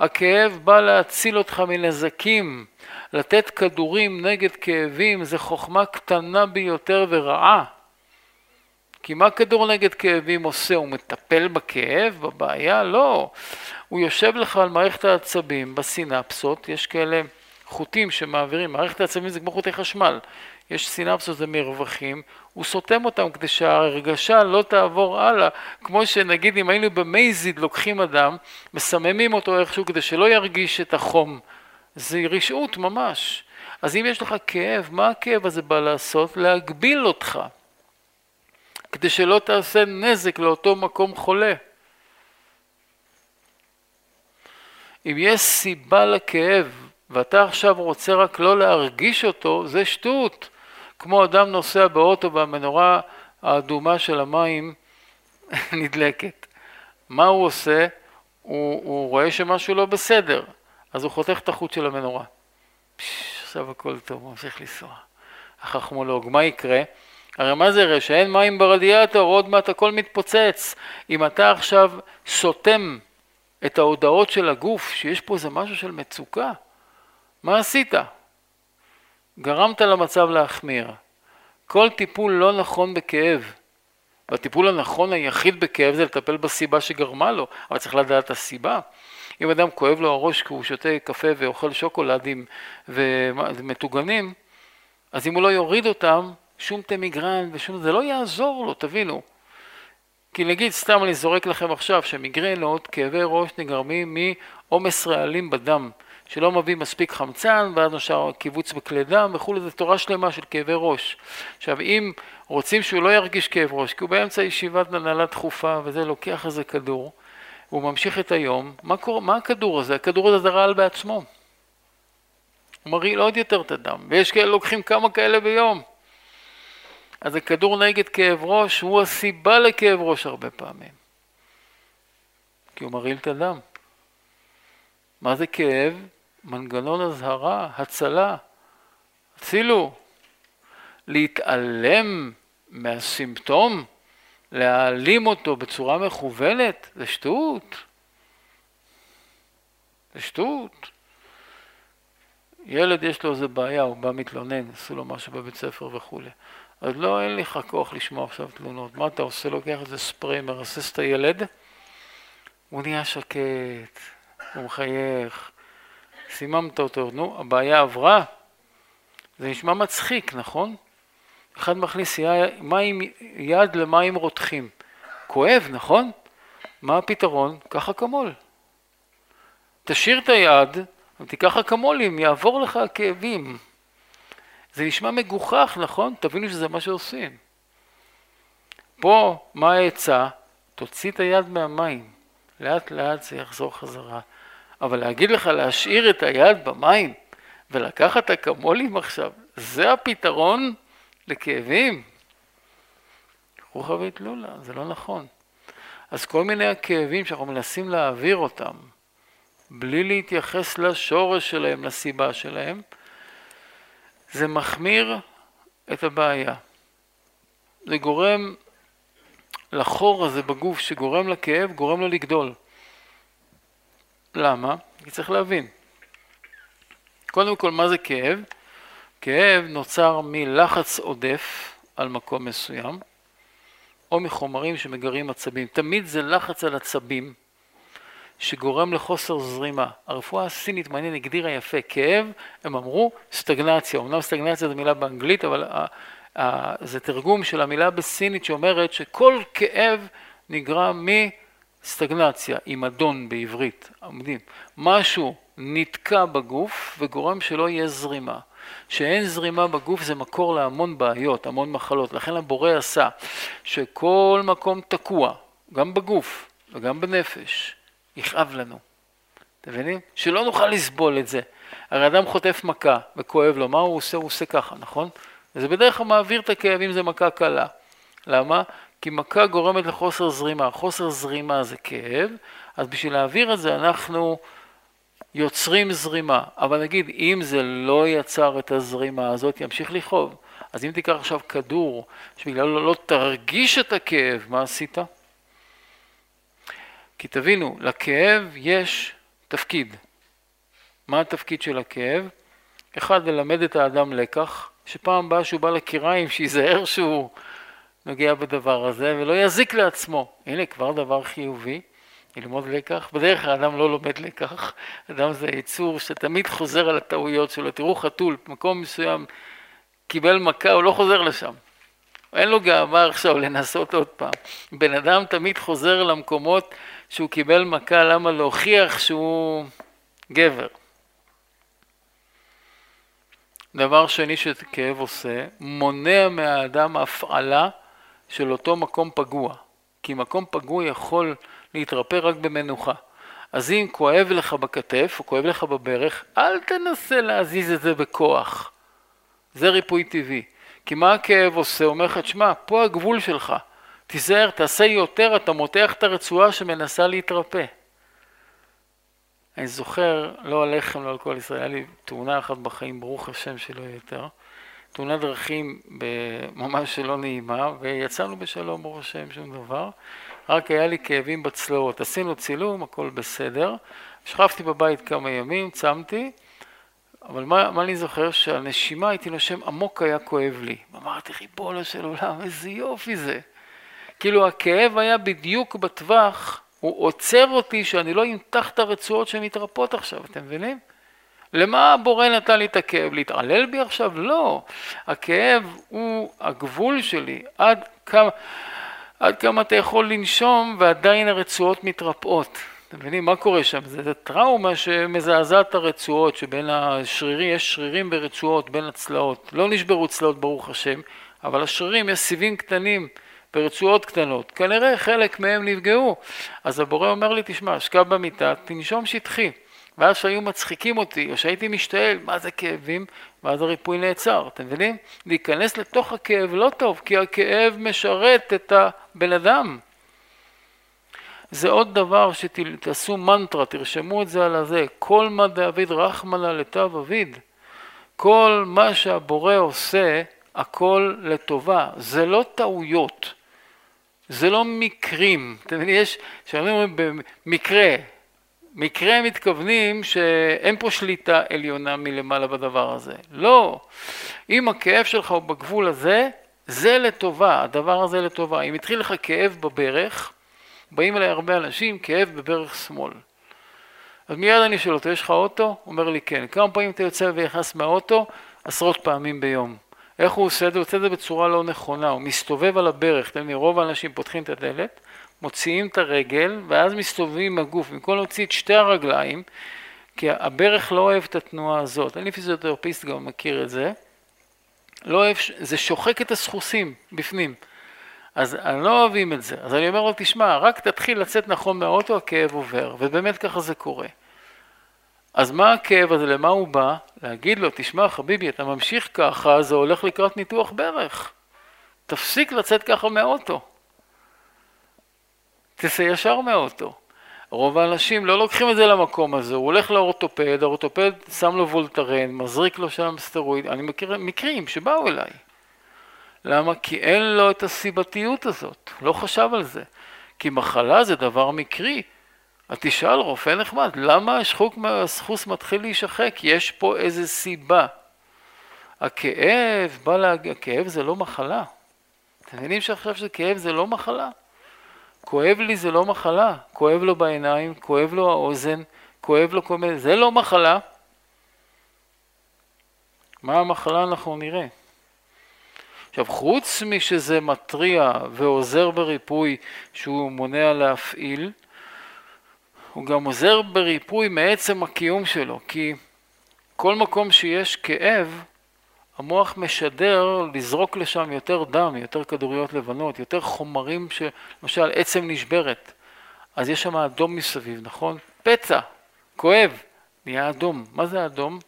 הכאב בא להציל אותך מנזקים, לתת כדורים נגד כאבים זה חוכמה קטנה ביותר ורעה. כי מה כדור נגד כאבים עושה? הוא מטפל בכאב, בבעיה? לא. הוא יושב לך על מערכת העצבים, בסינפסות, יש כאלה חוטים שמעבירים, מערכת העצבים זה כמו חוטי חשמל. יש סינפסות ומרווחים, הוא סותם אותם כדי שההרגשה לא תעבור הלאה, כמו שנגיד אם היינו במייזיד לוקחים אדם, מסממים אותו איכשהו כדי שלא ירגיש את החום, זה רשעות ממש. אז אם יש לך כאב, מה הכאב הזה בא לעשות? להגביל אותך, כדי שלא תעשה נזק לאותו מקום חולה. אם יש סיבה לכאב ואתה עכשיו רוצה רק לא להרגיש אותו, זה שטות. כמו אדם נוסע באוטו והמנורה האדומה של המים נדלקת. מה הוא עושה? הוא, הוא רואה שמשהו לא בסדר, אז הוא חותך את החוט של המנורה. פש, עכשיו הכל טוב, הוא ממשיך לנסוע. החכמולוג, מה יקרה? הרי מה זה יראה? שאין מים ברדיאטור, עוד מעט הכל מתפוצץ. אם אתה עכשיו סותם את ההודעות של הגוף, שיש פה איזה משהו של מצוקה, מה עשית? גרמת למצב להחמיר. כל טיפול לא נכון בכאב, והטיפול הנכון היחיד בכאב זה לטפל בסיבה שגרמה לו, אבל צריך לדעת את הסיבה. אם אדם כואב לו הראש כי הוא שותה קפה ואוכל שוקולדים ומטוגנים, אז אם הוא לא יוריד אותם, שום טמיגרן ושום, זה לא יעזור לו, תבינו. כי נגיד, סתם אני זורק לכם עכשיו, שמיגרנות, כאבי ראש נגרמים מעומס רעלים בדם, שלא מביא מספיק חמצן, ואז נשאר קיבוץ בכלי דם וכולי, זו תורה שלמה של כאבי ראש. עכשיו, אם רוצים שהוא לא ירגיש כאב ראש, כי הוא באמצע ישיבת הנהלה דחופה, וזה לוקח איזה כדור, הוא ממשיך את היום, מה, קורה, מה הכדור הזה? הכדור הזה זה רעל בעצמו. הוא מרעיל עוד יותר את הדם, ויש כאלה לוקחים כמה כאלה ביום. אז הכדור נגד כאב ראש הוא הסיבה לכאב ראש הרבה פעמים. כי הוא מרעיל את הדם. מה זה כאב? מנגנון אזהרה, הצלה. הצילו. להתעלם מהסימפטום, להעלים אותו בצורה מכוונת, זה שטות. זה שטות. ילד יש לו איזה בעיה, הוא בא מתלונן, עשו לו משהו בבית ספר וכולי. אז לא, אין לך כוח לשמוע עכשיו תלונות. מה אתה עושה? לוקח איזה ספרי, מרסס את הילד, הוא נהיה שקט, הוא מחייך, סיממת אותו, נו, הבעיה עברה. זה נשמע מצחיק, נכון? אחד מכניס מים, יד למים רותחים. כואב, נכון? מה הפתרון? קח אקמול. תשאיר את היד ותיקח אקמולים, יעבור לך הכאבים. זה נשמע מגוחך, נכון? תבינו שזה מה שעושים. פה, מה העצה? תוציא את היד מהמים. לאט לאט זה יחזור חזרה. אבל להגיד לך להשאיר את היד במים ולקחת אקמולים עכשיו, זה הפתרון לכאבים? רוחא ואטלולא, זה לא נכון. אז כל מיני הכאבים שאנחנו מנסים להעביר אותם, בלי להתייחס לשורש שלהם, לסיבה שלהם, זה מחמיר את הבעיה. זה גורם לחור הזה בגוף שגורם לכאב, גורם לו לגדול. למה? כי צריך להבין. קודם כל, מה זה כאב? כאב נוצר מלחץ עודף על מקום מסוים, או מחומרים שמגרים עצבים. תמיד זה לחץ על עצבים שגורם לחוסר זרימה. הרפואה הסינית, מעניין, הגדירה יפה, כאב, הם אמרו סטגנציה. אמנם סטגנציה זו מילה באנגלית, אבל זה תרגום של המילה בסינית שאומרת שכל כאב נגרם מסטגנציה, עם אדון בעברית, עומדים. משהו נתקע בגוף וגורם שלא יהיה זרימה. שאין זרימה בגוף זה מקור להמון בעיות, המון מחלות. לכן הבורא עשה שכל מקום תקוע, גם בגוף וגם בנפש, יכאב לנו. אתם מבינים? שלא נוכל לסבול את זה. הרי אדם חוטף מכה וכואב לו, מה הוא עושה? הוא עושה ככה, נכון? וזה בדרך כלל מעביר את הכאב אם זה מכה קלה. למה? כי מכה גורמת לחוסר זרימה. חוסר זרימה זה כאב, אז בשביל להעביר את זה אנחנו יוצרים זרימה. אבל נגיד, אם זה לא יצר את הזרימה הזאת, ימשיך לכאוב. אז אם תיקח עכשיו כדור שבגלל לא תרגיש את הכאב, מה עשית? כי תבינו, לכאב יש תפקיד. מה התפקיד של הכאב? אחד, ללמד את האדם לקח, שפעם הבאה שהוא בא לקיריים, שייזהר שהוא נוגע בדבר הזה ולא יזיק לעצמו. הנה, כבר דבר חיובי, ללמוד לקח. בדרך כלל אדם לא לומד לקח, אדם זה יצור שתמיד חוזר על הטעויות שלו. תראו חתול, במקום מסוים קיבל מכה, הוא לא חוזר לשם. אין לו גאווה עכשיו לנסות עוד פעם. בן אדם תמיד חוזר למקומות שהוא קיבל מכה, למה להוכיח שהוא גבר. דבר שני שכאב עושה, מונע מהאדם הפעלה של אותו מקום פגוע. כי מקום פגוע יכול להתרפא רק במנוחה. אז אם כואב לך בכתף או כואב לך בברך, אל תנסה להזיז את זה בכוח. זה ריפוי טבעי. כי מה הכאב עושה? אומר לך, תשמע, פה הגבול שלך. תיזהר, תעשה יותר, אתה מותח את הרצועה שמנסה להתרפא. אני זוכר, לא עליכם, לא על כל ישראל, היה לי תאונה אחת בחיים, ברוך השם שלא יהיה יותר. תאונת דרכים ממש לא נעימה, ויצאנו בשלום, ברוך השם, שום דבר. רק היה לי כאבים בצלעות. עשינו צילום, הכל בסדר. שכבתי בבית כמה ימים, צמתי, אבל מה, מה אני זוכר? שהנשימה, הייתי נושם עמוק, היה כואב לי. אמרתי, ריבונו של עולם, איזה יופי זה. כאילו הכאב היה בדיוק בטווח, הוא עוצר אותי שאני לא אמתח את הרצועות שמתרפות עכשיו, אתם מבינים? למה הבורא נתן לי את הכאב? להתעלל בי עכשיו? לא. הכאב הוא הגבול שלי. עד כמה, עד כמה אתה יכול לנשום ועדיין הרצועות מתרפאות. אתם מבינים מה קורה שם? זה, זה טראומה שמזעזעת את הרצועות, שבין השרירים, יש שרירים ברצועות בין הצלעות. לא נשברו צלעות ברוך השם, אבל השרירים, יש סיבים קטנים ברצועות קטנות. כנראה חלק מהם נפגעו. אז הבורא אומר לי, תשמע, שכב במיטה, תנשום שטחי. ואז שהיו מצחיקים אותי, או שהייתי משתעל, מה זה כאבים? ואז הריפוי נעצר, אתם מבינים? להיכנס לתוך הכאב לא טוב, כי הכאב משרת את הבן אדם. זה עוד דבר שתעשו מנטרה, תרשמו את זה על הזה, כל מה דאביד רחמנה לתו אביד. כל מה שהבורא עושה, הכל לטובה. זה לא טעויות, זה לא מקרים. אתם מבינים, יש, כשאומרים במקרה, מקרה מתכוונים שאין פה שליטה עליונה מלמעלה בדבר הזה. לא. אם הכאב שלך הוא בגבול הזה, זה לטובה, הדבר הזה לטובה. אם התחיל לך כאב בברך, באים אליי הרבה אנשים, כאב בברך שמאל. אז מיד אני שואל אותו, יש לך אוטו? הוא אומר לי כן. כמה פעמים אתה יוצא ונכנס מהאוטו? עשרות פעמים ביום. איך הוא עושה את זה? הוא עושה את זה בצורה לא נכונה, הוא מסתובב על הברך, אתם יודעים, רוב האנשים פותחים את הדלת, מוציאים את הרגל, ואז מסתובבים עם הגוף, במקום להוציא את שתי הרגליים, כי הברך לא אוהב את התנועה הזאת, אני פיזיותרפיסט גם מכיר את זה, לא אוהב, זה שוחק את הסחוסים בפנים. אז אני לא אוהבים את זה. אז אני אומר לו, תשמע, רק תתחיל לצאת נכון מהאוטו, הכאב עובר, ובאמת ככה זה קורה. אז מה הכאב הזה, למה הוא בא? להגיד לו, תשמע חביבי, אתה ממשיך ככה, זה הולך לקראת ניתוח ברך. תפסיק לצאת ככה מהאוטו. תצא ישר מהאוטו. רוב האנשים לא לוקחים את זה למקום הזה, הוא הולך לאורתופד, האורתופד שם לו וולטרן, מזריק לו שם סטרואיד, אני מכיר מקרים שבאו אליי. למה? כי אין לו את הסיבתיות הזאת, לא חשב על זה. כי מחלה זה דבר מקרי. אז תשאל רופא נחמד, למה השחוק מהסחוס מתחיל להישחק? יש פה איזה סיבה. הכאב, בא להגיד, הכאב זה לא מחלה. אתם מבינים שעכשיו שכאב זה לא מחלה? כואב לי זה לא מחלה, כואב לו בעיניים, כואב לו האוזן, כואב לו כל מיני, זה לא מחלה. מה המחלה אנחנו נראה. עכשיו חוץ משזה מתריע ועוזר בריפוי שהוא מונע להפעיל, הוא גם עוזר בריפוי מעצם הקיום שלו, כי כל מקום שיש כאב, המוח משדר לזרוק לשם יותר דם, יותר כדוריות לבנות, יותר חומרים שלמשל עצם נשברת, אז יש שם אדום מסביב, נכון? פצע, כואב, נהיה אדום. מה זה אדום?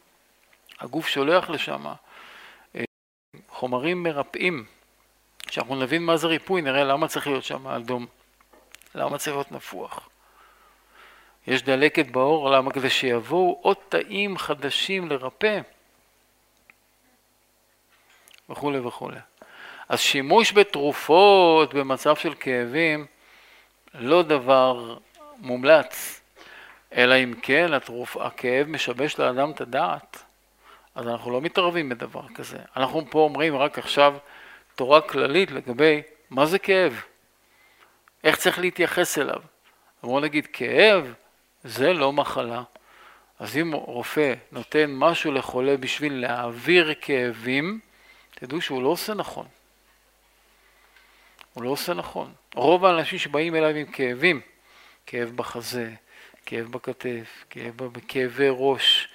הגוף שולח לשם אה, חומרים מרפאים. כשאנחנו נבין מה זה ריפוי, נראה למה צריך להיות שם אדום, למה צריך להיות נפוח. יש דלקת בעור, למה? כדי שיבואו עוד תאים חדשים לרפא. וכולי וכולי. אז שימוש בתרופות במצב של כאבים לא דבר מומלץ, אלא אם כן התרופ... הכאב משבש לאדם את הדעת, אז אנחנו לא מתערבים בדבר כזה. אנחנו פה אומרים רק עכשיו תורה כללית לגבי מה זה כאב, איך צריך להתייחס אליו. בואו נגיד כאב זה לא מחלה. אז אם רופא נותן משהו לחולה בשביל להעביר כאבים, תדעו שהוא לא עושה נכון. הוא לא עושה נכון. רוב האנשים שבאים אליו עם כאבים, כאב בחזה, כאב בכתף, כאב, כאבי ראש,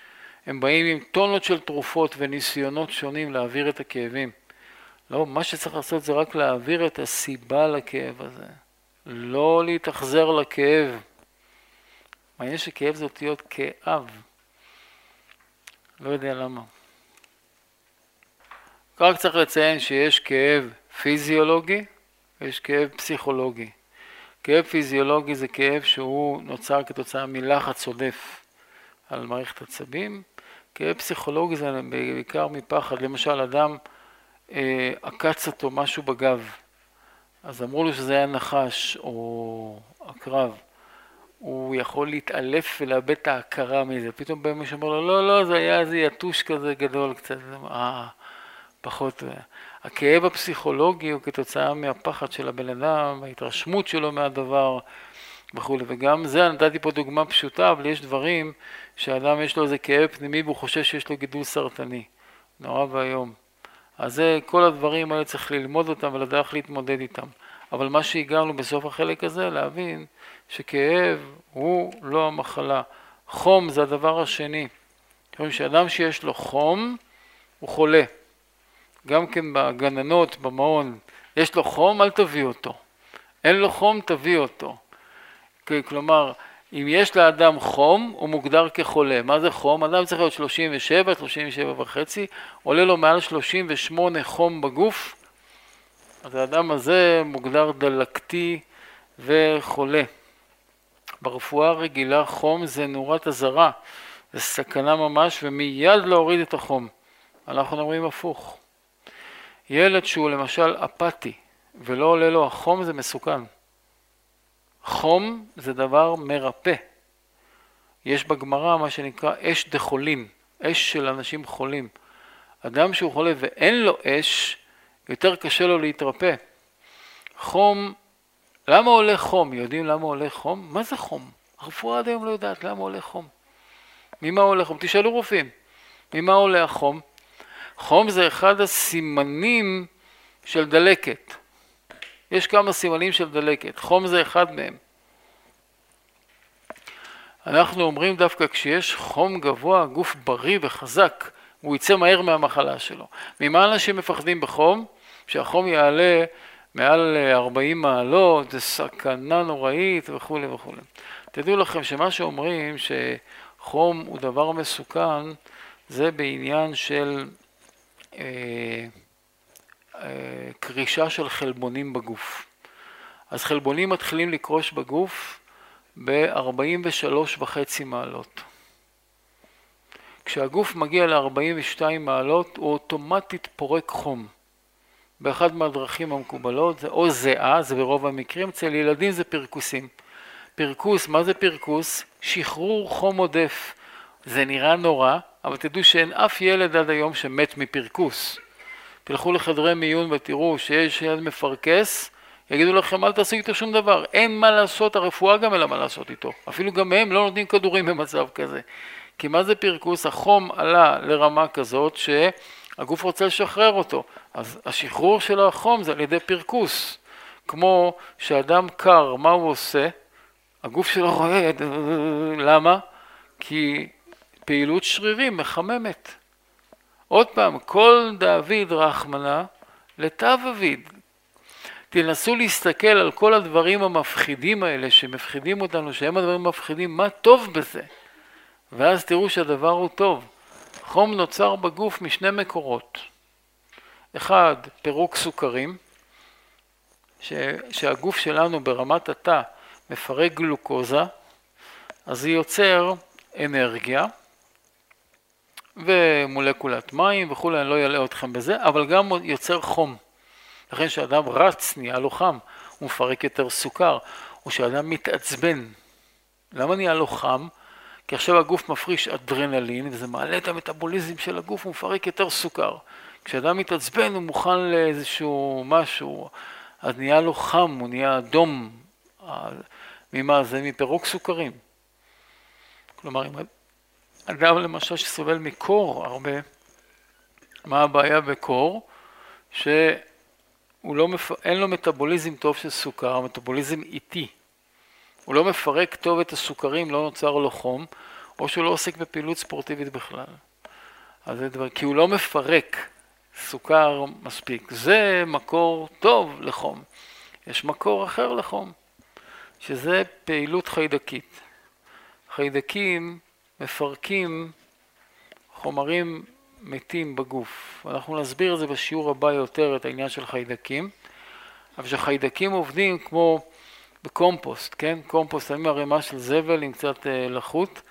הם באים עם טונות של תרופות וניסיונות שונים להעביר את הכאבים. לא, מה שצריך לעשות זה רק להעביר את הסיבה לכאב הזה. לא להתאכזר לכאב. מעניין שכאב זה אותיות כאב. לא יודע למה. רק צריך לציין שיש כאב פיזיולוגי ויש כאב פסיכולוגי. כאב פיזיולוגי זה כאב שהוא נוצר כתוצאה מלחץ עודף על מערכת עצבים. כאב פסיכולוגי זה בעיקר מפחד. למשל, אדם אה, עקץ אותו משהו בגב, אז אמרו לו שזה היה נחש או עקרב. הוא יכול להתעלף ולאבד את ההכרה מזה. פתאום בא מישהו אומר לו, לא, לא, זה היה איזה יתוש כזה גדול קצת. אה, פחות. הכאב הפסיכולוגי הוא כתוצאה מהפחד של הבן אדם, ההתרשמות שלו מהדבר וכולי. וגם זה, נתתי פה דוגמה פשוטה, אבל יש דברים שאדם יש לו איזה כאב פנימי והוא חושב שיש לו גידול סרטני. נורא ואיום. אז זה, כל הדברים האלה צריך ללמוד אותם ולדעת להתמודד איתם. אבל מה שהגענו בסוף החלק הזה, להבין שכאב הוא לא המחלה. חום זה הדבר השני. שאדם שיש לו חום, הוא חולה. גם כן בגננות, במעון, יש לו חום, אל תביא אותו. אין לו חום, תביא אותו. כלומר, אם יש לאדם חום, הוא מוגדר כחולה. מה זה חום? אדם צריך להיות 37, 37 וחצי, עולה לו מעל 38 חום בגוף, אז האדם הזה מוגדר דלקתי וחולה. ברפואה הרגילה חום זה נורת אזהרה, זה סכנה ממש, ומיד להוריד את החום. אנחנו אומרים הפוך. ילד שהוא למשל אפאתי ולא עולה לו החום זה מסוכן. חום זה דבר מרפא. יש בגמרא מה שנקרא אש דחולין, אש של אנשים חולים. אדם שהוא חולה ואין לו אש, יותר קשה לו להתרפא. חום, למה עולה חום? יודעים למה עולה חום? מה זה חום? הרפואה עד היום לא יודעת למה עולה חום. ממה עולה חום? תשאלו רופאים. ממה עולה החום? חום זה אחד הסימנים של דלקת. יש כמה סימנים של דלקת, חום זה אחד מהם. אנחנו אומרים דווקא כשיש חום גבוה, גוף בריא וחזק, הוא יצא מהר מהמחלה שלו. ממה אנשים מפחדים בחום? שהחום יעלה מעל 40 מעלות, זה סכנה נוראית וכולי וכולי. תדעו לכם שמה שאומרים שחום הוא דבר מסוכן, זה בעניין של אה, אה, קרישה של חלבונים בגוף. אז חלבונים מתחילים לקרוש בגוף ב-43 וחצי מעלות. כשהגוף מגיע ל-42 מעלות הוא אוטומטית פורק חום. באחת מהדרכים המקובלות זה או זיעה, זה ברוב המקרים, אצל ילדים זה פרכוסים. פרכוס, מה זה פרכוס? שחרור חום עודף. זה נראה נורא, אבל תדעו שאין אף ילד עד היום שמת מפרכוס. תלכו לחדרי מיון ותראו שיש ילד מפרכס, יגידו לכם אל תעשו איתו שום דבר, אין מה לעשות, הרפואה גם אין מה לעשות איתו, אפילו גם הם לא נותנים כדורים במצב כזה. כי מה זה פרכוס? החום עלה לרמה כזאת שהגוף רוצה לשחרר אותו, אז השחרור של החום זה על ידי פרכוס. כמו שאדם קר, מה הוא עושה? הגוף שלו רועד, למה? כי פעילות שרירים מחממת. עוד פעם, כל דאביד רחמנה לתו אביד. תנסו להסתכל על כל הדברים המפחידים האלה שמפחידים אותנו, שהם הדברים המפחידים, מה טוב בזה? ואז תראו שהדבר הוא טוב. חום נוצר בגוף משני מקורות. אחד, פירוק סוכרים, ש, שהגוף שלנו ברמת התא מפרק גלוקוזה, אז זה יוצר אנרגיה, ומולקולת מים וכולי, אני לא אעלה אתכם בזה, אבל גם יוצר חום. לכן כשאדם רץ, נהיה לו חם, הוא מפרק יותר סוכר, או כשאדם מתעצבן. למה נהיה לו חם? כי עכשיו הגוף מפריש אדרנלין, וזה מעלה את המטאבוליזם של הגוף, הוא מפרק יותר סוכר. כשאדם מתעצבן, הוא מוכן לאיזשהו משהו, אז נהיה לו חם, הוא נהיה אדום. ממה זה? מפירוק סוכרים. כלומר, אם אדם למשל שסובל מקור הרבה, מה הבעיה בקור? שאין לא מפ... לו מטאבוליזם טוב של סוכר, מטאבוליזם איטי. הוא לא מפרק טוב את הסוכרים, לא נוצר לו חום, או שהוא לא עוסק בפעילות ספורטיבית בכלל. אז זה דבר, כי הוא לא מפרק סוכר מספיק. זה מקור טוב לחום. יש מקור אחר לחום, שזה פעילות חיידקית. חיידקים מפרקים חומרים מתים בגוף. אנחנו נסביר את זה בשיעור הבא יותר, את העניין של חיידקים. אבל שחיידקים עובדים כמו בקומפוסט, כן? קומפוסט, שמים ערימה של זבל עם קצת אה, לחות,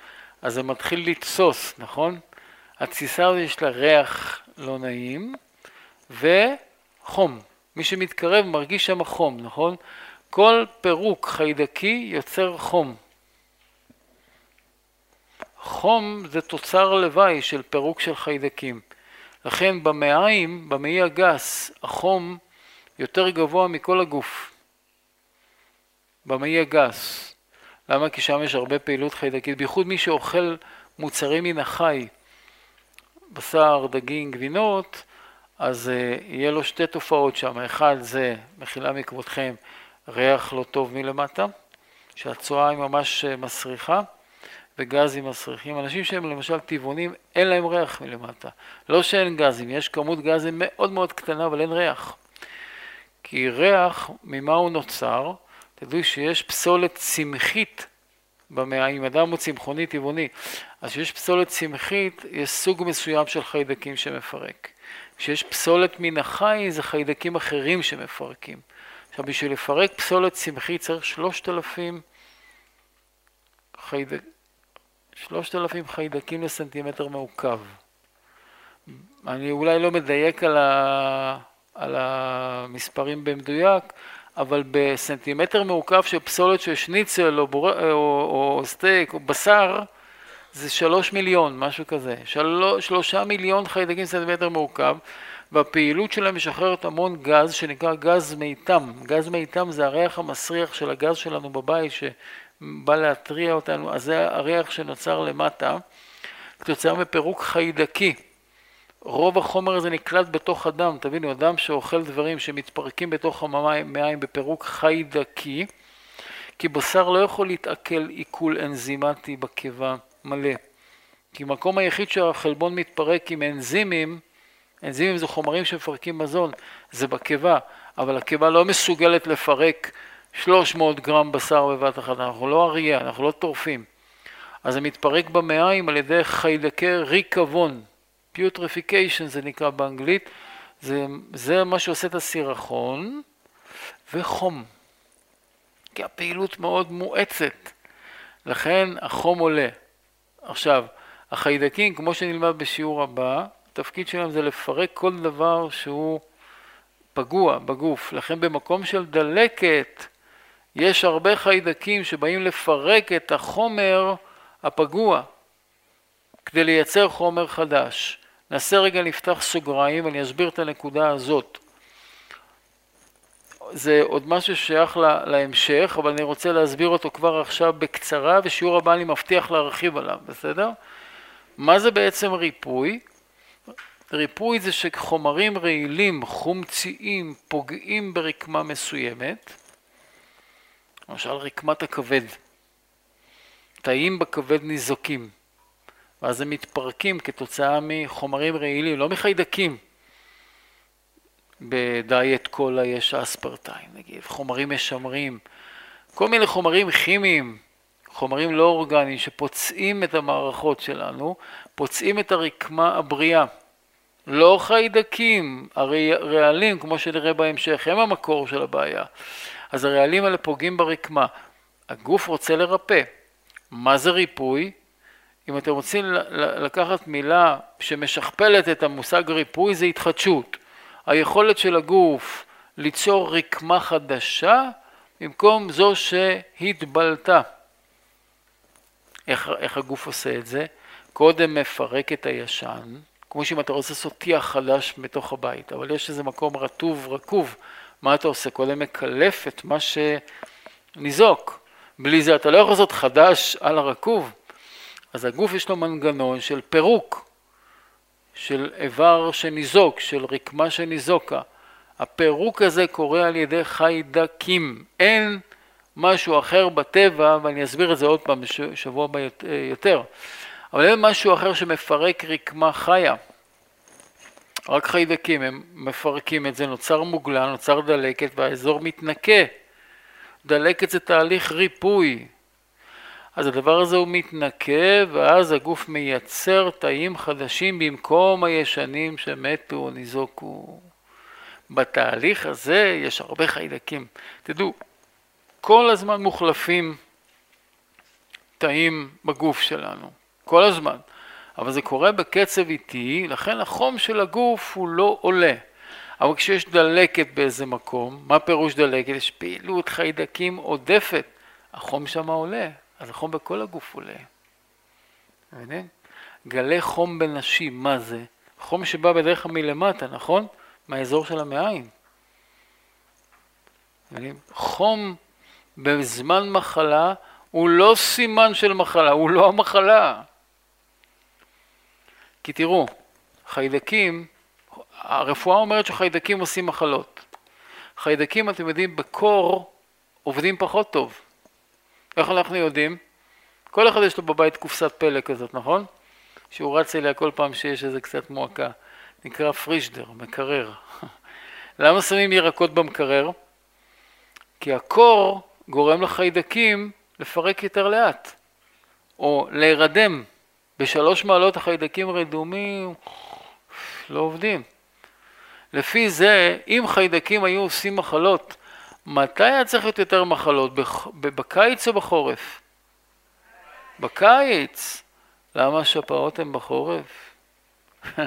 אז זה מתחיל לתסוס, נכון? התסיסה הזאת יש לה ריח לא נעים וחום. מי שמתקרב מרגיש שם חום, נכון? כל פירוק חיידקי יוצר חום. חום זה תוצר לוואי של פירוק של חיידקים. לכן במעיים, במעי הגס, החום יותר גבוה מכל הגוף. במעי הגס. למה? כי שם יש הרבה פעילות חיידקית, בייחוד מי שאוכל מוצרים מן החי, בשר, דגים, גבינות, אז uh, יהיה לו שתי תופעות שם. אחד זה, מחילה מכבודכם, ריח לא טוב מלמטה, שהצואה היא ממש uh, מסריחה, וגזים מסריחים. אנשים שהם למשל טבעונים, אין להם ריח מלמטה. לא שאין גזים, יש כמות גזים מאוד מאוד קטנה, אבל אין ריח. כי ריח, ממה הוא נוצר? תדעו שיש פסולת צמחית במעיים, אדם הוא צמחוני טבעוני, אז כשיש פסולת צמחית, יש סוג מסוים של חיידקים שמפרק. כשיש פסולת מן החי, זה חיידקים אחרים שמפרקים. עכשיו, בשביל לפרק פסולת צמחית צריך שלושת אלפים חיידק... שלושת אלפים חיידקים לסנטימטר מעוקב. אני אולי לא מדייק על, ה... על המספרים במדויק, אבל בסנטימטר מעוקב של פסולת של שניצל או, בור... או, או סטייק או בשר, זה שלוש מיליון, משהו כזה. של... שלושה מיליון חיידקים סנטימטר מעוקב, והפעילות שלהם משחררת המון גז שנקרא גז מיתם. גז מיתם זה הריח המסריח של הגז שלנו בבית שבא להתריע אותנו, אז זה הריח שנוצר למטה כתוצאה מפירוק חיידקי. רוב החומר הזה נקלט בתוך הדם, תבינו, אדם שאוכל דברים שמתפרקים בתוך המעיים בפירוק חיידקי, כי בשר לא יכול להתעכל עיכול אנזימטי בקיבה מלא. כי המקום היחיד שהחלבון מתפרק עם אנזימים, אנזימים זה חומרים שמפרקים מזון, זה בקיבה, אבל הקיבה לא מסוגלת לפרק 300 גרם בשר בבת אחת, אנחנו לא אריה, אנחנו לא טורפים. אז זה מתפרק במעיים על ידי חיידקי ריקבון, putrefaction זה נקרא באנגלית, זה, זה מה שעושה את הסירחון, וחום. כי הפעילות מאוד מואצת, לכן החום עולה. עכשיו, החיידקים, כמו שנלמד בשיעור הבא, התפקיד שלהם זה לפרק כל דבר שהוא פגוע בגוף. לכן במקום של דלקת, יש הרבה חיידקים שבאים לפרק את החומר הפגוע כדי לייצר חומר חדש. נעשה רגע לפתח סוגריים ואני אסביר את הנקודה הזאת. זה עוד משהו ששייך לה, להמשך, אבל אני רוצה להסביר אותו כבר עכשיו בקצרה, ושיעור הבא אני מבטיח להרחיב עליו, בסדר? מה זה בעצם ריפוי? ריפוי זה שחומרים רעילים, חומציים, פוגעים ברקמה מסוימת, למשל רקמת הכבד, תאים בכבד ניזוקים. ואז הם מתפרקים כתוצאה מחומרים רעילים, לא מחיידקים. בדיאט קולה יש אספרטיים, נגיד, חומרים משמרים, כל מיני חומרים כימיים, חומרים לא אורגניים שפוצעים את המערכות שלנו, פוצעים את הרקמה הבריאה. לא חיידקים, הרעלים, כמו שנראה בהמשך, הם המקור של הבעיה. אז הרעלים האלה פוגעים ברקמה. הגוף רוצה לרפא. מה זה ריפוי? אם אתם רוצים לקחת מילה שמשכפלת את המושג ריפוי, זה התחדשות. היכולת של הגוף ליצור רקמה חדשה במקום זו שהתבלטה. איך, איך הגוף עושה את זה? קודם מפרק את הישן, כמו שאם אתה רוצה לעשות טיח חדש בתוך הבית, אבל יש איזה מקום רטוב, רקוב, מה אתה עושה? קודם מקלף את מה שניזוק. בלי זה אתה לא יכול לעשות חדש על הרקוב. אז הגוף יש לו מנגנון של פירוק, של איבר שניזוק, של רקמה שניזוקה. הפירוק הזה קורה על ידי חיידקים. אין משהו אחר בטבע, ואני אסביר את זה עוד פעם בשבוע הבא יותר, אבל אין משהו אחר שמפרק רקמה חיה. רק חיידקים, הם מפרקים את זה, נוצר מוגלה, נוצר דלקת והאזור מתנקה. דלקת זה תהליך ריפוי, אז הדבר הזה הוא מתנקה, ואז הגוף מייצר תאים חדשים במקום הישנים שמתו או ניזוקו. בתהליך הזה יש הרבה חיידקים. תדעו, כל הזמן מוחלפים תאים בגוף שלנו, כל הזמן. אבל זה קורה בקצב איטי, לכן החום של הגוף הוא לא עולה. אבל כשיש דלקת באיזה מקום, מה פירוש דלקת? יש פעילות חיידקים עודפת, החום שם עולה, אז החום בכל הגוף עולה. מבינים? גלי חום בנשים, מה זה? חום שבא בדרך כלל מלמטה, נכון? מהאזור של המעיים. חום בזמן מחלה הוא לא סימן של מחלה, הוא לא המחלה. כי תראו, חיידקים, הרפואה אומרת שחיידקים עושים מחלות. חיידקים, אתם יודעים, בקור עובדים פחות טוב. איך אנחנו יודעים? כל אחד יש לו בבית קופסת פלא כזאת, נכון? שהוא רץ אליה כל פעם שיש איזה קצת מועקה. נקרא פרישדר, מקרר. למה שמים ירקות במקרר? כי הקור גורם לחיידקים לפרק יותר לאט, או להירדם. בשלוש מעלות החיידקים רדומים, לא עובדים. לפי זה, אם חיידקים היו עושים מחלות, מתי היה צריך להיות יותר מחלות? בקיץ או בחורף? בקיץ. למה השפעות הן בחורף?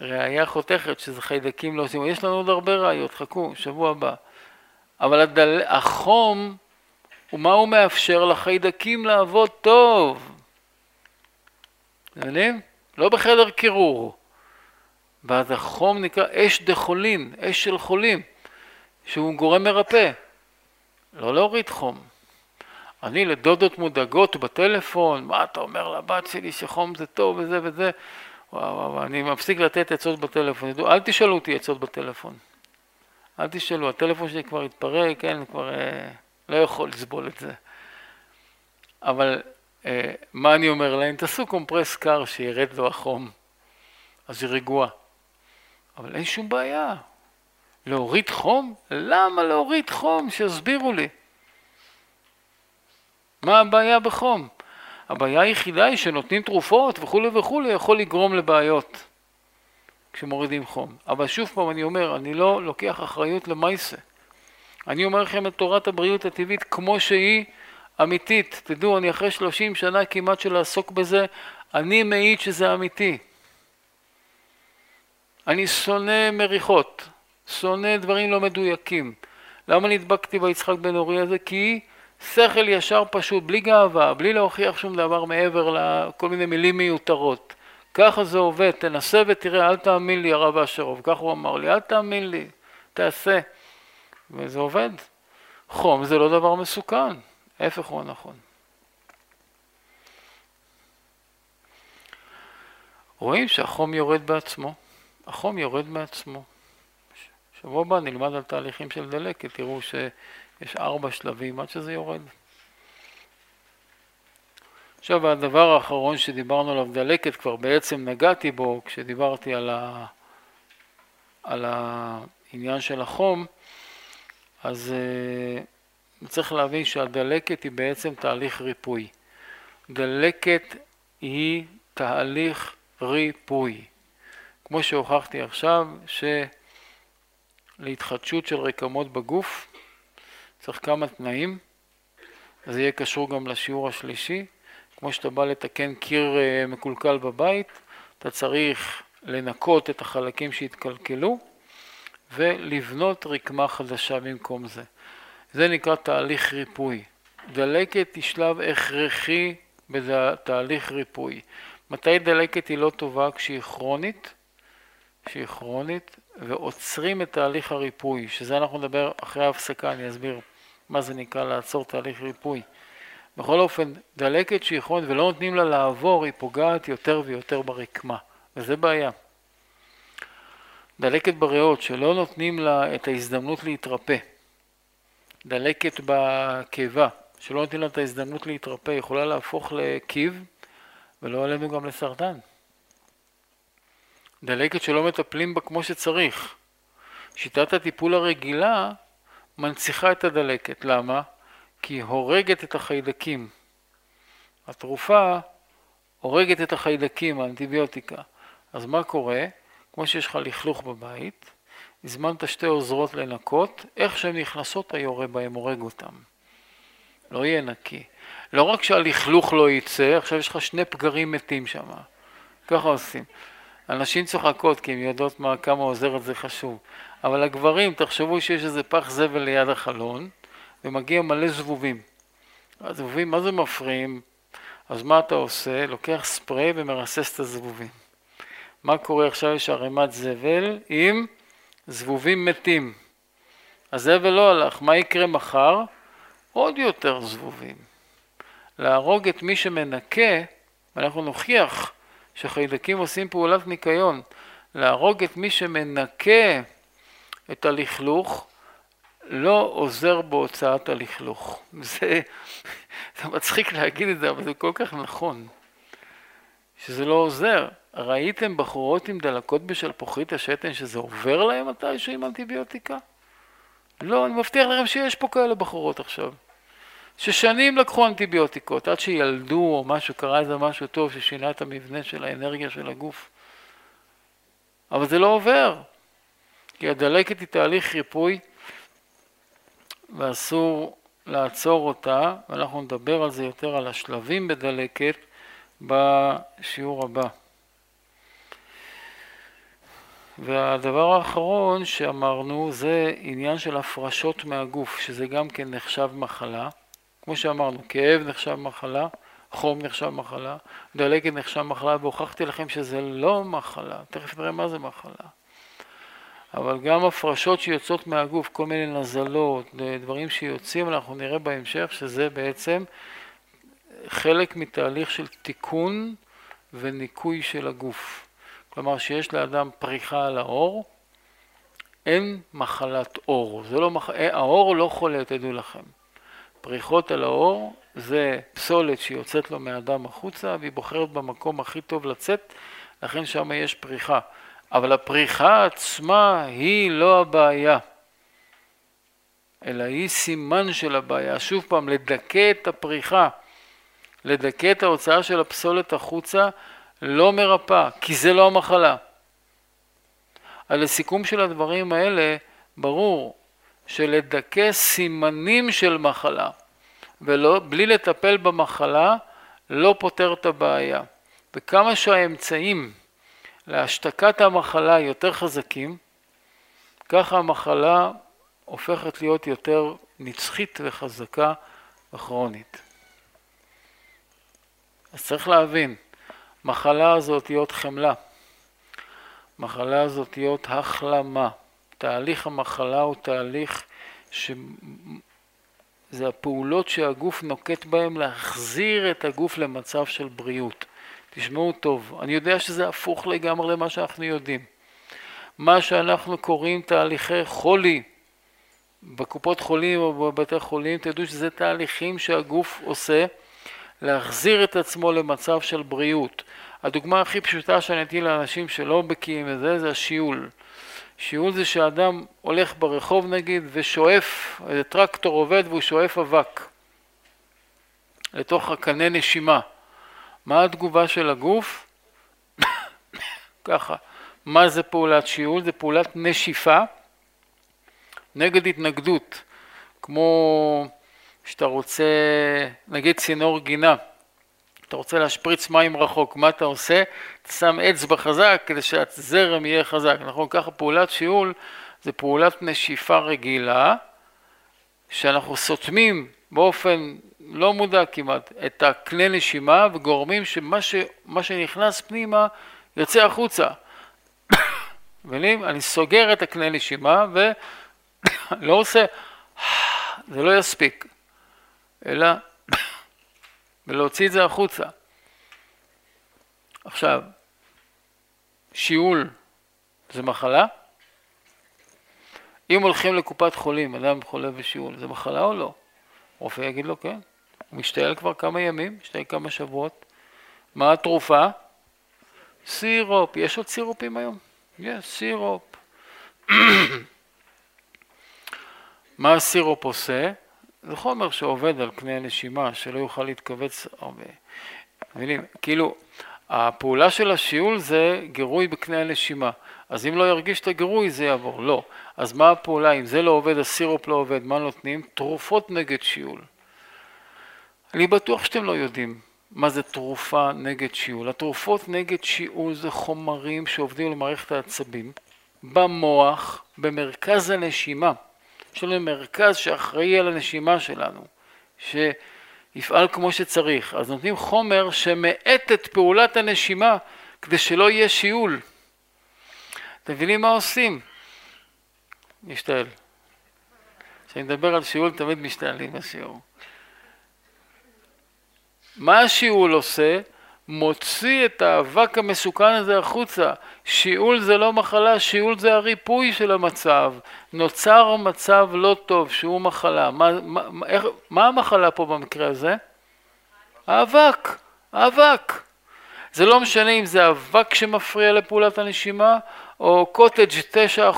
ראייה חותכת שזה חיידקים לא עושים. יש לנו עוד הרבה ראיות, חכו, שבוע הבא. אבל הדל... החום, ומה הוא מאפשר לחיידקים לעבוד טוב? אתם יודעים? לא בחדר קירור. ואז החום נקרא אש דחולין, אש של חולים, שהוא גורם מרפא. לא להוריד חום. אני לדודות מודאגות בטלפון, מה אתה אומר לבת שלי שחום זה טוב וזה וזה, וואו וואו, אני מפסיק לתת עצות בטלפון. אל תשאלו אותי עצות בטלפון. אל תשאלו, הטלפון שלי כבר התפרק, כן, כבר אה, לא יכול לסבול את זה. אבל אה, מה אני אומר להם? תעשו קומפרס קר שירד לו החום, אז היא רגועה. אבל אין שום בעיה. להוריד חום? למה להוריד חום? שיסבירו לי. מה הבעיה בחום? הבעיה היחידה היא שנותנים תרופות וכולי וכולי יכול לגרום לבעיות כשמורידים חום. אבל שוב פעם אני אומר, אני לא לוקח אחריות למייסה. אני אומר לכם את תורת הבריאות הטבעית כמו שהיא אמיתית. תדעו, אני אחרי 30 שנה כמעט של לעסוק בזה, אני מעיד שזה אמיתי. אני שונא מריחות, שונא דברים לא מדויקים. למה נדבקתי ביצחק בן אורי הזה? כי שכל ישר פשוט, בלי גאווה, בלי להוכיח שום דבר מעבר לכל מיני מילים מיותרות. ככה זה עובד, תנסה ותראה, אל תאמין לי הרב אשרוב, כך הוא אמר לי, אל תאמין לי, תעשה. וזה עובד. חום זה לא דבר מסוכן, ההפך הוא הנכון. רואים שהחום יורד בעצמו, החום יורד מעצמו. שבוע הבא נלמד על תהליכים של דלקת, תראו שיש ארבע שלבים עד שזה יורד. עכשיו הדבר האחרון שדיברנו עליו, דלקת, כבר בעצם נגעתי בו כשדיברתי על, ה... על העניין של החום, אז uh, צריך להבין שהדלקת היא בעצם תהליך ריפוי. דלקת היא תהליך ריפוי. כמו שהוכחתי עכשיו, שלהתחדשות של רקמות בגוף צריך כמה תנאים, זה יהיה קשור גם לשיעור השלישי. כמו שאתה בא לתקן קיר אה, מקולקל בבית, אתה צריך לנקות את החלקים שהתקלקלו ולבנות רקמה חדשה במקום זה. זה נקרא תהליך ריפוי. דלקת היא שלב הכרחי בתהליך ריפוי. מתי דלקת היא לא טובה? כשהיא כרונית, כשהיא כרונית, ועוצרים את תהליך הריפוי, שזה אנחנו נדבר אחרי ההפסקה, אני אסביר מה זה נקרא לעצור תהליך ריפוי. בכל אופן, דלקת שהיא כרונית ולא נותנים לה לעבור, היא פוגעת יותר ויותר ברקמה, וזה בעיה. דלקת בריאות, שלא נותנים לה את ההזדמנות להתרפא. דלקת בקיבה, שלא נותנים לה את ההזדמנות להתרפא, יכולה להפוך לקיב, ולא עלינו גם לסרטן. דלקת שלא מטפלים בה כמו שצריך. שיטת הטיפול הרגילה מנציחה את הדלקת. למה? כי היא הורגת את החיידקים. התרופה הורגת את החיידקים, האנטיביוטיקה. אז מה קורה? כמו שיש לך לכלוך בבית, הזמנת שתי עוזרות לנקות, איך שהן נכנסות היורה בהן הורג אותן. לא יהיה נקי. לא רק שהלכלוך לא יצא, עכשיו יש לך שני פגרים מתים שם. ככה עושים. הנשים צוחקות כי הן יודעות מה, כמה עוזרת זה חשוב. אבל הגברים, תחשבו שיש איזה פח זבל ליד החלון, ומגיע מלא זבובים. הזבובים, מה זה מפריעים? אז מה אתה עושה? לוקח ספרי ומרסס את הזבובים. מה קורה עכשיו? יש ערימת זבל עם זבובים מתים. הזבל לא הלך, מה יקרה מחר? עוד יותר זבובים. להרוג את מי שמנקה, ואנחנו נוכיח שחיידקים עושים פעולת ניקיון, להרוג את מי שמנקה את הלכלוך, לא עוזר בהוצאת הלכלוך. זה, זה מצחיק להגיד את זה, אבל זה כל כך נכון, שזה לא עוזר. ראיתם בחורות עם דלקות בשלפוחית השתן שזה עובר להם מתישהו עם אנטיביוטיקה? לא, אני מבטיח לכם שיש פה כאלה בחורות עכשיו. ששנים לקחו אנטיביוטיקות, עד שילדו או משהו, קרה איזה משהו טוב ששינה את המבנה של האנרגיה של הגוף. אבל זה לא עובר, כי הדלקת היא תהליך ריפוי ואסור לעצור אותה, ואנחנו נדבר על זה יותר, על השלבים בדלקת, בשיעור הבא. והדבר האחרון שאמרנו זה עניין של הפרשות מהגוף, שזה גם כן נחשב מחלה. כמו שאמרנו, כאב נחשב מחלה, חום נחשב מחלה, דלקת נחשב מחלה, והוכחתי לכם שזה לא מחלה, תכף נראה מה זה מחלה. אבל גם הפרשות שיוצאות מהגוף, כל מיני נזלות, דברים שיוצאים, אנחנו נראה בהמשך שזה בעצם חלק מתהליך של תיקון וניקוי של הגוף. כלומר שיש לאדם פריחה על האור, אין מחלת אור, זה לא מח... אה, האור לא חולה, תדעו לכם. פריחות על האור זה פסולת שיוצאת לו מהאדם החוצה והיא בוחרת במקום הכי טוב לצאת, לכן שם יש פריחה. אבל הפריחה עצמה היא לא הבעיה, אלא היא סימן של הבעיה. שוב פעם, לדכא את הפריחה, לדכא את ההוצאה של הפסולת החוצה, לא מרפא, כי זה לא המחלה. על הסיכום של הדברים האלה, ברור שלדכא סימנים של מחלה, ובלי לטפל במחלה, לא פותר את הבעיה. וכמה שהאמצעים להשתקת המחלה יותר חזקים, ככה המחלה הופכת להיות יותר נצחית וחזקה וכרונית. אז צריך להבין, מחלה זה אותיות חמלה, מחלה זה אותיות החלמה. תהליך המחלה הוא תהליך ש... זה הפעולות שהגוף נוקט בהן להחזיר את הגוף למצב של בריאות. תשמעו טוב, אני יודע שזה הפוך לגמרי למה שאנחנו יודעים. מה שאנחנו קוראים תהליכי חולי, בקופות חולים או בבתי חולים, תדעו שזה תהליכים שהגוף עושה להחזיר את עצמו למצב של בריאות. הדוגמה הכי פשוטה שאני אתן לאנשים שלא בקיאים בזה זה השיעול. שיעול זה שאדם הולך ברחוב נגיד ושואף, איזה טרקטור עובד והוא שואף אבק לתוך הקנה נשימה. מה התגובה של הגוף? ככה, מה זה פעולת שיעול? זה פעולת נשיפה נגד התנגדות, כמו שאתה רוצה, נגיד צינור גינה, אתה רוצה להשפריץ מים רחוק, מה אתה עושה? אתה שם אצבע חזק כדי שהזרם יהיה חזק, נכון? ככה פעולת שיעול זה פעולת נשיפה רגילה, שאנחנו סותמים באופן לא מודע כמעט את הכלי נשימה וגורמים שמה ש, שנכנס פנימה יוצא החוצה. מבינים? אני סוגר את הכלי נשימה ולא עושה, זה לא יספיק, אלא ולהוציא את זה החוצה. עכשיו, שיעול זה מחלה? אם הולכים לקופת חולים, אדם חולה בשיעול, זה מחלה או לא? רופא יגיד לו כן. הוא משתעל כבר כמה ימים, משתעל כמה שבועות. מה התרופה? סירופ. יש עוד סירופים היום? יש, סירופ. מה הסירופ עושה? זה חומר שעובד על קנה הנשימה, שלא יוכל להתכווץ הרבה. מבינים? כאילו, הפעולה של השיעול זה גירוי בקנה הנשימה. אז אם לא ירגיש את הגירוי זה יעבור. לא. אז מה הפעולה? אם זה לא עובד, הסירופ לא עובד, מה נותנים? תרופות נגד שיעול. אני בטוח שאתם לא יודעים מה זה תרופה נגד שיעול. התרופות נגד שיעול זה חומרים שעובדים למערכת העצבים, במוח, במרכז הנשימה. יש לנו מרכז שאחראי על הנשימה שלנו, שיפעל כמו שצריך. אז נותנים חומר שמאט את פעולת הנשימה כדי שלא יהיה שיעול. אתם מבינים מה עושים? משתעל. כשאני מדבר על שיעול תמיד משתעלים בשיעור. מה השיעול עושה? מוציא את האבק המסוכן הזה החוצה. שיעול זה לא מחלה, שיעול זה הריפוי של המצב. נוצר מצב לא טוב שהוא מחלה. מה, מה, איך, מה המחלה פה במקרה הזה? האבק, האבק. זה לא משנה אם זה אבק שמפריע לפעולת הנשימה, או קוטג'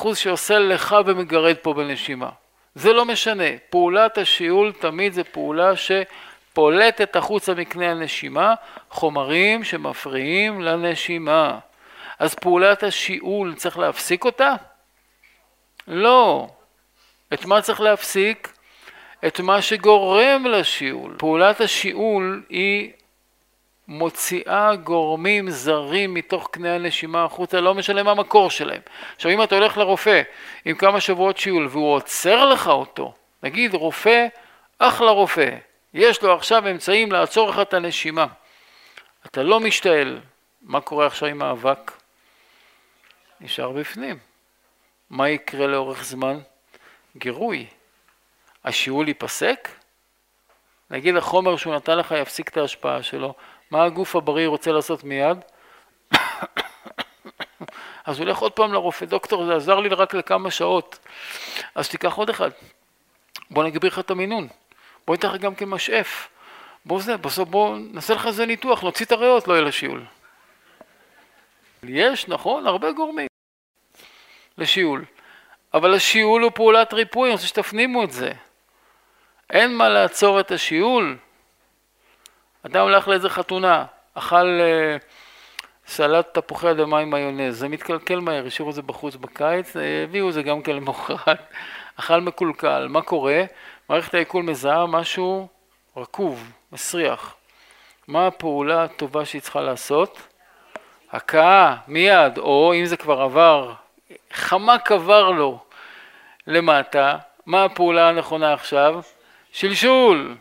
9% שעושה לך ומגרד פה בנשימה. זה לא משנה. פעולת השיעול תמיד זה פעולה ש... פולטת החוצה מקנה הנשימה חומרים שמפריעים לנשימה. אז פעולת השיעול צריך להפסיק אותה? לא. את מה צריך להפסיק? את מה שגורם לשיעול. פעולת השיעול היא מוציאה גורמים זרים מתוך קנה הנשימה החוצה, לא משנה מה המקור שלהם. עכשיו אם אתה הולך לרופא עם כמה שבועות שיעול והוא עוצר לך אותו, נגיד רופא, אחלה רופא, יש לו עכשיו אמצעים לעצור לך את הנשימה. אתה לא משתעל, מה קורה עכשיו עם האבק? נשאר בפנים. מה יקרה לאורך זמן? גירוי. השיעול ייפסק? נגיד החומר שהוא נתן לך יפסיק את ההשפעה שלו, מה הגוף הבריא רוצה לעשות מיד? אז הוא הולך עוד פעם לרופא, דוקטור זה עזר לי רק לכמה שעות, אז תיקח עוד אחד, בוא נגביר לך את המינון. בוא ניתן לך גם כן משאף. בוא זה, בסוף בוא נעשה לך איזה ניתוח, נוציא את הריאות, לא יהיה לשיעול. יש, נכון, הרבה גורמים לשיעול. אבל השיעול הוא פעולת ריפוי, אני רוצה שתפנימו את זה. אין מה לעצור את השיעול. אדם הולך לאיזה חתונה, אכל uh, סלט תפוחי אדמה עם מיונז, זה מתקלקל מהר, השאירו את זה בחוץ בקיץ, הביאו את זה גם כן למחרת, אכל מקולקל, מה קורה? מערכת העיכול מזהה משהו רקוב, מסריח. מה הפעולה הטובה שהיא צריכה לעשות? הכאה, מיד, או אם זה כבר עבר, חמק עבר לו למטה, מה הפעולה הנכונה עכשיו? שלשול.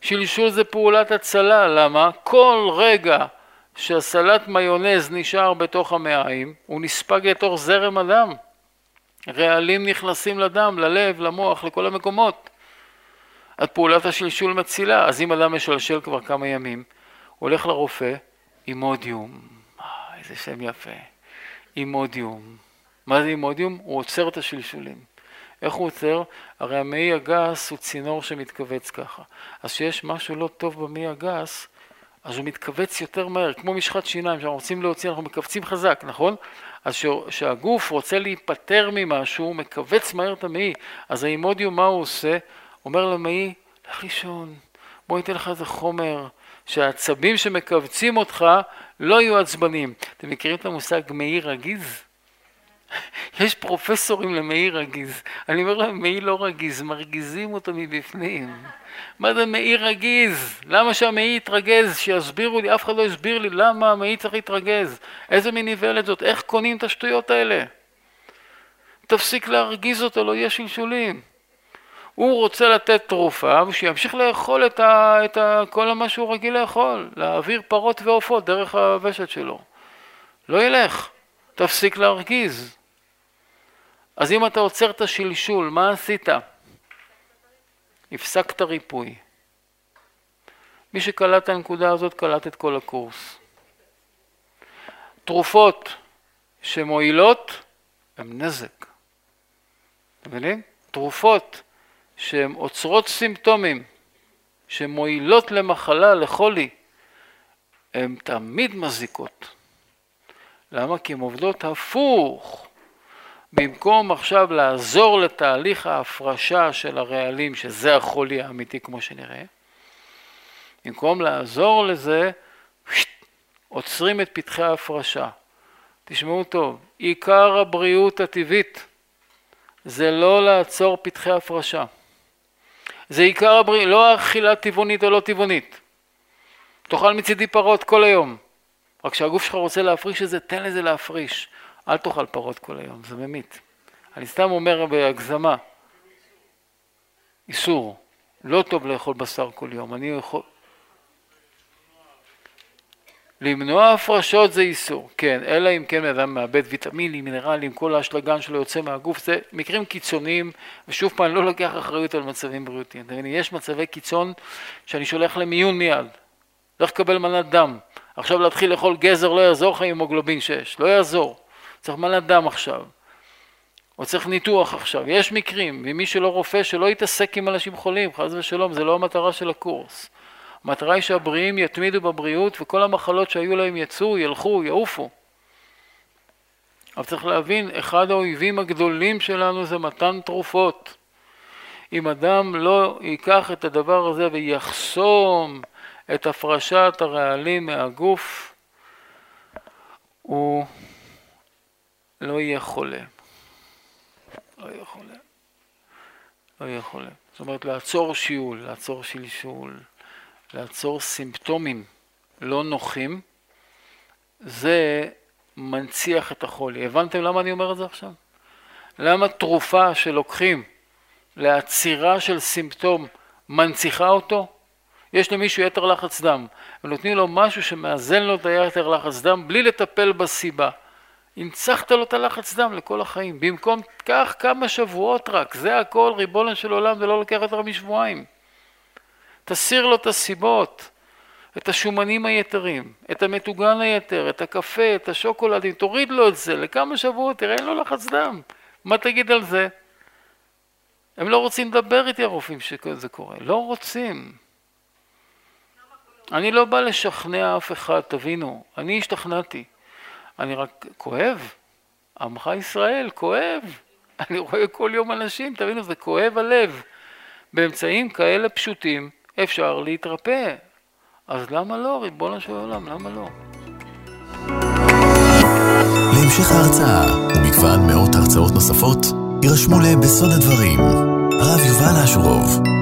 שלשול זה פעולת הצלה, למה? כל רגע שהסלט מיונז נשאר בתוך המעיים, הוא נספג לתוך זרם הדם. רעלים נכנסים לדם, ללב, למוח, לכל המקומות. אז פעולת השלשול מצילה. אז אם אדם משלשל כבר כמה ימים, הולך לרופא, אימודיום. אה, איזה שם יפה. אימודיום. מה זה אימודיום? הוא עוצר את השלשולים. איך הוא עוצר? הרי המעי הגס הוא צינור שמתכווץ ככה. אז כשיש משהו לא טוב במעי הגס, אז הוא מתכווץ יותר מהר, כמו משחת שיניים, כשאנחנו רוצים להוציא, אנחנו מכווצים חזק, נכון? אז כשהגוף רוצה להיפטר ממשהו, הוא מכווץ מהר את המעי. אז האימודיום, מה הוא עושה? אומר למעי, לך לישון, בוא ניתן לך איזה חומר, שהעצבים שמכווצים אותך לא יהיו עצבנים. אתם מכירים את המושג מעי רגיז? יש פרופסורים למעי רגיז. אני אומר להם, מעי לא רגיז, מרגיזים אותו מבפנים. מה זה מעי רגיז? למה שהמעי יתרגז? שיסבירו לי, אף אחד לא הסביר לי למה המעי צריך להתרגז. איזה מין איוולת זאת? איך קונים את השטויות האלה? תפסיק להרגיז אותו, לא יהיה שלשולים. הוא רוצה לתת תרופה ושימשיך לאכול את, ה, את ה, כל מה שהוא רגיל לאכול, להעביר פרות ועופות דרך הוושת שלו. לא ילך, תפסיק להרגיז. אז אם אתה עוצר את השלשול, מה עשית? הפסקת ריפוי. מי שקלט את הנקודה הזאת קלט את כל הקורס. תרופות שמועילות הן נזק. אתם מבינים? תרופות שהן עוצרות סימפטומים, שמועילות למחלה, לחולי, הן תמיד מזיקות. למה? כי הן עובדות הפוך. במקום עכשיו לעזור לתהליך ההפרשה של הרעלים, שזה החולי האמיתי כמו שנראה, במקום לעזור לזה, עוצרים את פתחי ההפרשה. תשמעו טוב, עיקר הבריאות הטבעית זה לא לעצור פתחי הפרשה. זה עיקר הבריאות, לא אכילה טבעונית או לא טבעונית. תאכל מצידי פרות כל היום. רק כשהגוף שלך רוצה להפריש את זה, תן לזה להפריש. אל תאכל פרות כל היום, זה ממית. אני סתם אומר בהגזמה, איסור. לא טוב לאכול בשר כל יום. אני יכול... למנוע הפרשות זה איסור, כן, אלא אם כן אדם מאבד ויטמינים, מינרלים, כל האשלגן שלו יוצא מהגוף, זה מקרים קיצוניים, ושוב פעם, לא לוקח אחריות על מצבים בריאותיים. יש מצבי קיצון שאני שולח למיון מיד, צריך לקבל מנת דם, עכשיו להתחיל לאכול גזר לא יעזור לך עם המוגלובין 6, לא יעזור, צריך מנת דם עכשיו, או צריך ניתוח עכשיו, יש מקרים, ומי שלא רופא שלא יתעסק עם אנשים חולים, חס ושלום, זה לא המטרה של הקורס. המטרה היא שהבריאים יתמידו בבריאות וכל המחלות שהיו להם יצאו, ילכו, יעופו. אבל צריך להבין, אחד האויבים הגדולים שלנו זה מתן תרופות. אם אדם לא ייקח את הדבר הזה ויחסום את הפרשת הרעלים מהגוף, הוא לא יהיה חולה. לא יהיה חולה. לא יהיה חולה. זאת אומרת, לעצור שיעול, לעצור שלשול, לעצור סימפטומים לא נוחים, זה מנציח את החולי. הבנתם למה אני אומר את זה עכשיו? למה תרופה שלוקחים לעצירה של סימפטום מנציחה אותו? יש למישהו יתר לחץ דם, ונותנים לו משהו שמאזן לו את היתר לחץ דם בלי לטפל בסיבה. הנצחת לו את הלחץ דם לכל החיים. במקום, קח כמה שבועות רק, זה הכל ריבונו של עולם, זה לא לוקח יותר משבועיים. תסיר לו את הסיבות, את השומנים היתרים, את המטוגן היתר, את הקפה, את השוקולדים, תוריד לו את זה לכמה שבועות, תראה, אין לו לחץ דם. מה תגיד על זה? הם לא רוצים לדבר איתי הרופאים שזה קורה, לא רוצים. אני לא בא לשכנע אף אחד, תבינו, אני השתכנעתי. אני רק כואב, עמך ישראל, כואב. אני רואה כל יום אנשים, תבינו, זה כואב הלב. באמצעים כאלה פשוטים, אפשר להתרפא. אז למה לא, ריבונו של עולם, למה לא? להמשך ההרצאה ומגוון מאות הרצאות נוספות, יירשמו לבסוד הדברים, הרב יובל אשורוב.